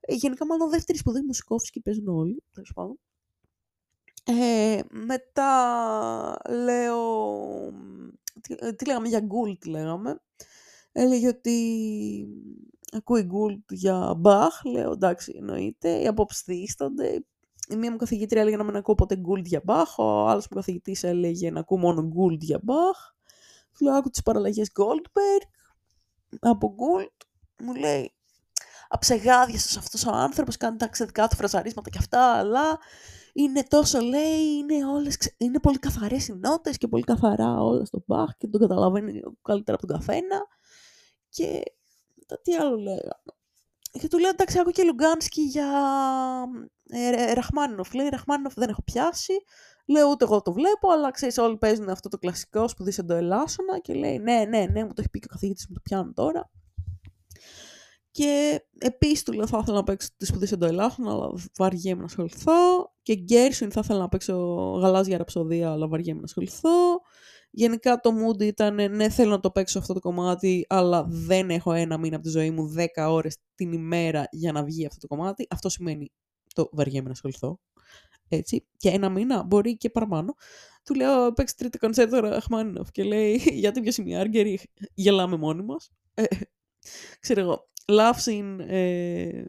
Ε, γενικά, μάλλον δεύτερη σπουδή Μοσκόφσκι παίζουν όλοι, τέλος πάντων. Ε, μετά λέω... Τι, ε, τι λέγαμε για Γκούλ, τι λέγαμε. Έλεγε ότι ακούει Γκούλ για Μπαχ. Λέω εντάξει, εννοείται. Οι απόψεις δίστανται. Η μία μου καθηγήτρια έλεγε να μην ακούω ποτέ Γκούλτ για Μπαχ. Ο άλλος μου καθηγητής έλεγε να ακούω μόνο Γκούλτ για Μπαχ. Του λέω άκου τις παραλλαγές Goldberg από Γκούλτ. Μου λέει αψεγάδιαστος αυτός ο άνθρωπος, κάνει τα εξαιρετικά του φραζαρίσματα και αυτά, αλλά είναι τόσο λέει, είναι, όλες, είναι πολύ καθαρές οι νότες και πολύ καθαρά όλα στο Μπαχ και τον καταλαβαίνει καλύτερα από τον καθένα. Και τι άλλο λέγαμε. Και του λέω εντάξει, άκου και Λουγκάνσκι για ε, Ραχμάνινοφ. Λέει Ραχμάνινοφ δεν έχω πιάσει. Λέω ούτε εγώ το βλέπω, αλλά ξέρεις, όλοι παίζουν αυτό το κλασικό σπουδή ντο ελάσσονα. Και λέει ναι, ναι, ναι, μου το έχει πει και ο καθηγητής μου το πιάνω τώρα. Και επίσης του λέω θα ήθελα να παίξω τη σπουδή εντοελάχων, αλλά βαριέμαι να ασχοληθώ. Και Γκέρσουιν θα ήθελα να παίξω γαλάζια ραψοδία, αλλά βαριέμαι να ασχοληθώ. Γενικά το mood ήταν ναι θέλω να το παίξω αυτό το κομμάτι, αλλά δεν έχω ένα μήνα από τη ζωή μου 10 ώρες την ημέρα για να βγει αυτό το κομμάτι. Αυτό σημαίνει το βαριέμαι να ασχοληθώ. Έτσι. Και ένα μήνα μπορεί και παραπάνω. Του λέω παίξει τρίτη κονσέρτο Ραχμάνινοφ και λέει γιατί ποιος είναι η Άργερη, γελάμε μόνοι μας. Ε, ξέρω εγώ, laughs in ε,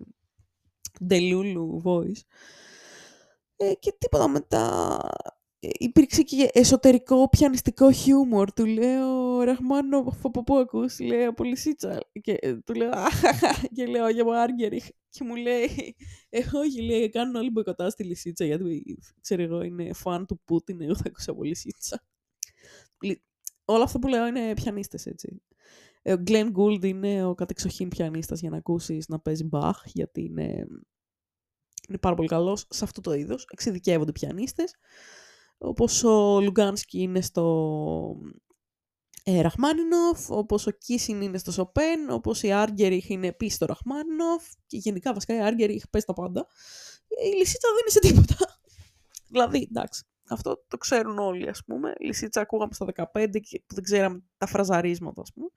Delulu voice. Ε, και τίποτα μετά. Ε, υπήρξε και εσωτερικό πιανιστικό χιούμορ. Του λέω, Ραχμάνο, από πού ακούς, λέει, από Λυσίτσα. Και ε, του λέω, και λέω, για Άργεριχ. Και μου λέει, ε, όχι, λέει, κάνουν όλοι μποϊκοτά στη Λυσίτσα, γιατί, ξέρω εγώ, είναι φαν του Πούτιν, εγώ θα ακούσω από Λυσίτσα. Όλα αυτά που λέω είναι πιανίστες, έτσι. Ε, ο Glenn Gould είναι ο κατεξοχήν πιανίστας για να ακούσεις να παίζει Bach, γιατί είναι, είναι πάρα πολύ καλός σε αυτό το είδος. Εξειδικεύονται πιανίστες. Όπως ο Λουγκάνσκι είναι στο ε, Ραχμάνινοφ, όπως ο Κίσιν είναι στο Σοπέν, όπως η Άργεριχ είναι επίσης στο Ραχμάνινοφ και γενικά βασικά η Άργεριχ παίζει τα πάντα. Η Λυσίτσα δεν είναι σε τίποτα. δηλαδή, εντάξει, αυτό το ξέρουν όλοι, ας πούμε. Η Λυσίτσα ακούγαμε στα 15 και που δεν ξέραμε τα φραζαρίσματα, ας πούμε.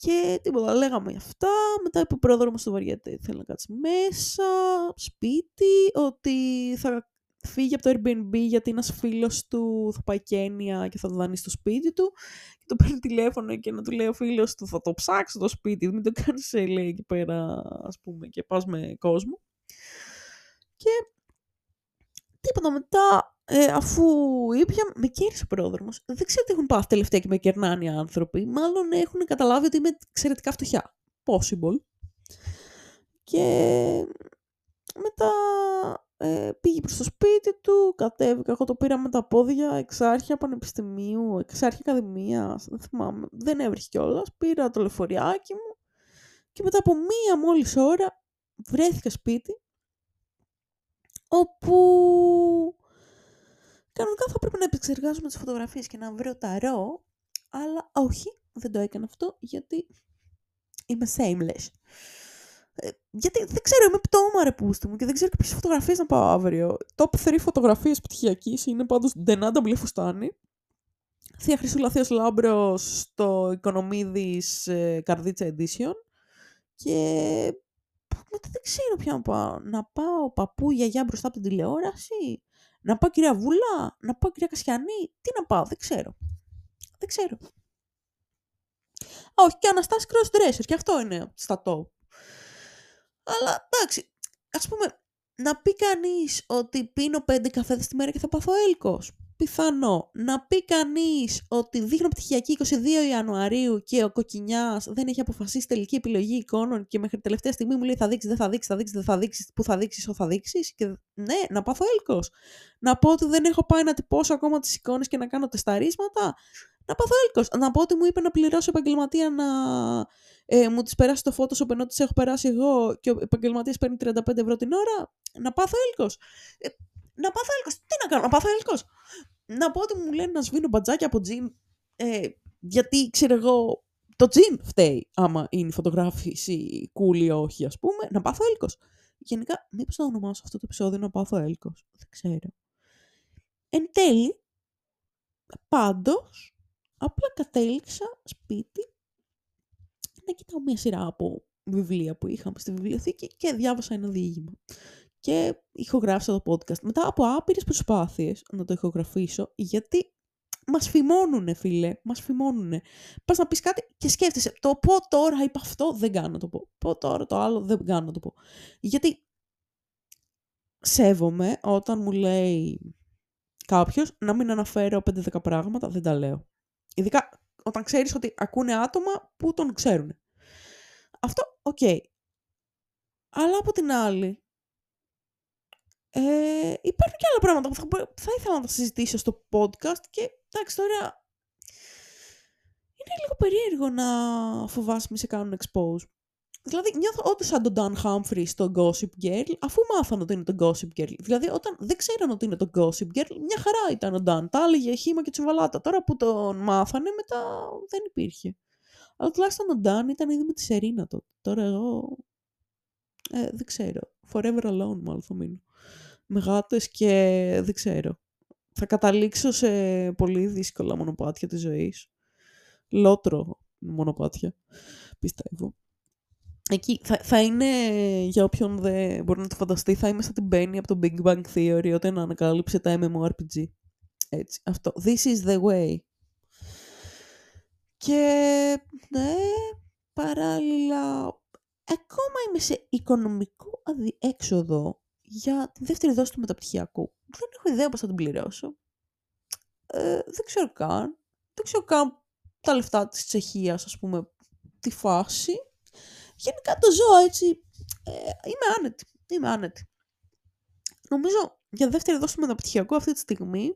Και τίποτα, λέγαμε αυτά. Μετά είπε ο πρόεδρο μου στο βαριέται, θέλει να κάτσει μέσα, σπίτι, ότι θα φύγει από το Airbnb γιατί ένας φίλος του θα πάει Κένια και θα του δανείσει το σπίτι του. Και το παίρνει τηλέφωνο και να του λέει ο φίλος του θα το ψάξει το σπίτι, μην το κάνεις, λέει εκεί πέρα, ας πούμε, και πας με κόσμο. Και τίποτα μετά ε, αφού ήπια, με κέρδισε ο πρόδρομος. Δεν ξέρω τι έχουν πάθει τελευταία και με κερνάνε οι άνθρωποι. Μάλλον έχουν καταλάβει ότι είμαι εξαιρετικά φτωχιά. Possible. Και μετά ε, πήγε προς το σπίτι του, κατέβηκα, εγώ το πήρα με τα πόδια, εξάρχεια πανεπιστημίου, εξάρχεια ακαδημίας, δεν θυμάμαι, δεν έβριχε κιόλας. πήρα το λεωφοριάκι μου και μετά από μία μόλις ώρα βρέθηκα σπίτι, όπου Κανονικά θα πρέπει να επεξεργάζομαι τις φωτογραφίες και να βρω τα ρο, αλλά όχι, δεν το έκανα αυτό, γιατί είμαι shameless. Ε, γιατί δεν ξέρω, είμαι πτώμα ρε πούστη μου και δεν ξέρω και ποιες φωτογραφίες να πάω αύριο. Top 3 φωτογραφίες πτυχιακής είναι πάντως Ντενάντα Μπλε Φουστάνη, Θεία Χρυσούλα Θείος Λάμπρος στο Οικονομίδης ε, Καρδίτσα Edition Και μετά δεν ξέρω ποια να πάω. Να πάω παππού, γιαγιά μπροστά από την τηλεόραση. Να πάω κυρία Βούλα. Να πάω κυρία Κασιανή. Τι να πάω, δεν ξέρω. Δεν ξέρω. Α, όχι, και Αναστάση cross-dresser. Και αυτό είναι στα top. Αλλά εντάξει, ας πούμε, να πει κανείς ότι πίνω πέντε καφέδες τη μέρα και θα πάθω έλκος πιθανό να πει κανείς ότι δείχνω πτυχιακή 22 Ιανουαρίου και ο κοκκινιάς δεν έχει αποφασίσει τελική επιλογή εικόνων και μέχρι τελευταία στιγμή μου λέει θα δείξεις, δεν θα δείξεις, θα δείξεις, δεν θα δείξεις, πού θα δείξεις, ό, θα δείξεις. Και ναι, να πάθω έλκος. Να πω ότι δεν έχω πάει να τυπώσω ακόμα τις εικόνες και να κάνω τεσταρίσματα. Να πάθω έλκος. Να πω ότι μου είπε να πληρώσω επαγγελματία να ε, μου τις περάσει το Photoshop ενώ τις έχω περάσει εγώ και ο επαγγελματίας παίρνει 35 ευρώ την ώρα. Να πάθω έλκος. Ε, να πάθω έλκος. Τι να κάνω, να πάθω έλκος. Να πω ότι μου λένε να σβήνω μπατζάκια από τζιν, ε, γιατί ξέρω εγώ, το τζιν φταίει άμα είναι η φωτογράφηση cool ή όχι, ας πούμε, να πάθω έλκος. Γενικά, μήπως να ονομάσω αυτό το επεισόδιο να πάθω έλκος. Δεν ξέρω. Εν τέλει, πάντως, απλά κατέληξα σπίτι να κοιτάω μια σειρά από βιβλία που είχαμε στη βιβλιοθήκη και διάβασα ένα διήγημα και ηχογράφησα το podcast. Μετά από άπειρες προσπάθειες να το ηχογραφήσω, γιατί μας φημώνουνε φίλε, μας φημώνουνε. Πας να πεις κάτι και σκέφτεσαι, το πω τώρα είπα αυτό, δεν κάνω να το πω. Πω τώρα το άλλο, δεν κάνω να το πω. Γιατί σέβομαι όταν μου λέει κάποιος να μην αναφέρω 5-10 πράγματα, δεν τα λέω. Ειδικά όταν ξέρεις ότι ακούνε άτομα που τον ξέρουν. Αυτό, οκ. Αλλά από την άλλη, ε, υπάρχουν και άλλα πράγματα που θα, θα ήθελα να τα συζητήσω στο podcast και εντάξει τώρα είναι λίγο περίεργο να φοβάσαι μη σε κάνουν expose. Δηλαδή νιώθω όντως σαν τον Dan Humphrey στο Gossip Girl αφού μάθανε ότι είναι το Gossip Girl. Δηλαδή όταν δεν ξέραν ότι είναι το Gossip Girl μια χαρά ήταν ο Dan. Τα έλεγε χύμα και τσουβαλάτα. Τώρα που τον μάθανε μετά δεν υπήρχε. Αλλά τουλάχιστον ο Dan ήταν ήδη με τη Σερίνα τότε. Τώρα εγώ ε, δεν ξέρω. Forever alone μάλλον θα μείνω με γάτες και δεν ξέρω. Θα καταλήξω σε πολύ δύσκολα μονοπάτια της ζωής. Λότρο μονοπάτια, πιστεύω. Εκεί θα, θα είναι, για όποιον δεν μπορεί να το φανταστεί, θα είμαι σαν την Benny από το Big Bang Theory όταν ανακάλυψε τα MMORPG. Έτσι, αυτό. This is the way. Και, ναι, παράλληλα, ακόμα είμαι σε οικονομικό αδιέξοδο για τη δεύτερη δόση του μεταπτυχιακού. Δεν έχω ιδέα πώς θα την πληρώσω. Ε, δεν ξέρω καν. Δεν ξέρω καν τα λεφτά της Τσεχίας, ας πούμε, τη φάση. Γενικά το ζω έτσι. Ε, είμαι άνετη. Είμαι άνετη. Νομίζω για δεύτερη δόση του μεταπτυχιακού αυτή τη στιγμή,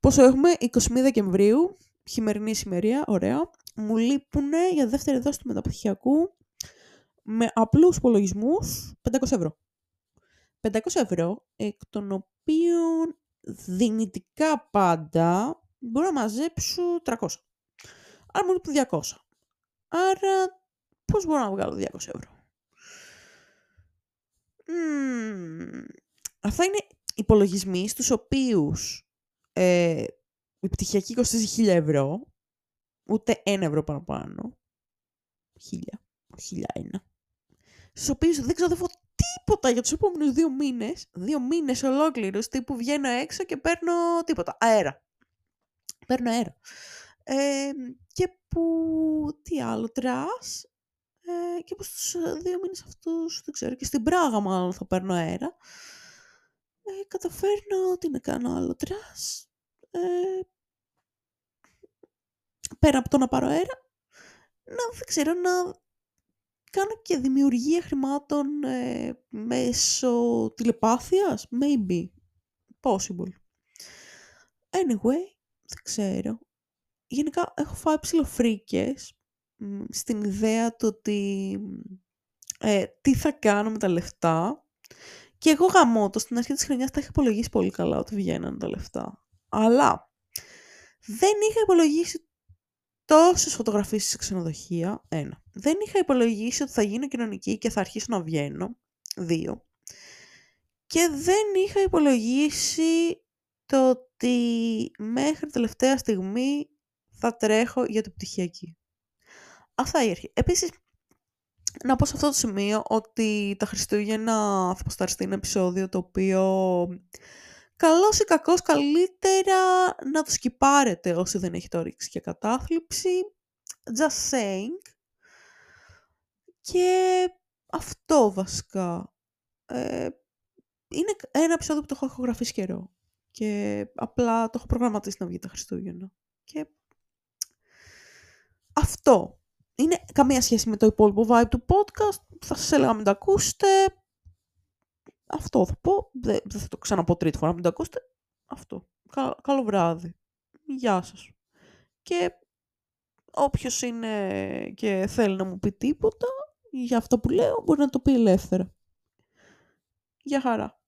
πόσο έχουμε, 21 Δεκεμβρίου, χειμερινή σημερία, ωραία, μου λείπουν για δεύτερη δόση του μεταπτυχιακού με απλούς υπολογισμούς 500 ευρώ. 500 ευρώ, εκ των οποίων δυνητικά πάντα μπορώ να μαζέψω 300. Άρα μου λείπουν 200. Άρα πώς μπορώ να βγάλω 200 ευρώ; Mm, αυτά είναι υπολογισμοί στους οποίους ε, η πτυχιακή κοστίζει 1000 ευρώ, ούτε 1 ευρώ παραπάνω. 1000, 1001. Στους οποίους δεν ξοδεύω τίποτα για τους επόμενους δύο μήνες, δύο μήνες ολόκληρους, τύπου βγαίνω έξω και παίρνω τίποτα, αέρα. Παίρνω αέρα. Ε, και που, τι άλλο, trash, ε, και που στους δύο μήνες αυτούς, δεν ξέρω, και στην Πράγα μάλλον θα παίρνω αέρα. Ε, καταφέρνω, τι να κάνω άλλο, trash, ε, πέρα από το να πάρω αέρα, να, δεν ξέρω, να κάνω και δημιουργία χρημάτων ε, μέσω τηλεπάθειας. Maybe. Possible. Anyway, δεν ξέρω. Γενικά έχω φάει ψηλοφρίκες στην ιδέα του ότι ε, τι θα κάνω με τα λεφτά. Και εγώ γαμώτο στην αρχή της χρονιάς τα είχα υπολογίσει πολύ καλά ότι βγαίναν τα λεφτά. Αλλά δεν είχα υπολογίσει τόσες φωτογραφίες σε ξενοδοχεία. Ένα. Δεν είχα υπολογίσει ότι θα γίνω κοινωνική και θα αρχίσω να βγαίνω. Δύο. Και δεν είχα υπολογίσει το ότι μέχρι τελευταία στιγμή θα τρέχω για το πτυχιακή. Αυτά η αρχή. Επίσης, να πω σε αυτό το σημείο ότι τα Χριστούγεννα θα ποσταριστεί ένα επεισόδιο το οποίο καλός ή κακός καλύτερα να το σκυπάρετε όσοι δεν έχει το ρίξει και κατάθλιψη. Just saying. Και αυτό βασικά. Ε, είναι ένα επεισόδιο που το έχω ηχογραφήσει καιρό. Και απλά το έχω προγραμματίσει να βγει τα Χριστούγεννα. Και αυτό. Είναι καμία σχέση με το υπόλοιπο vibe του podcast. Θα σας έλεγα μην το ακούσετε. Αυτό θα πω. Δεν, θα το ξαναπώ τρίτη φορά μην το ακούσετε. Αυτό. καλό βράδυ. Γεια σας. Και όποιος είναι και θέλει να μου πει τίποτα για αυτό που λέω μπορεί να το πει ελεύθερα. Γεια χαρά.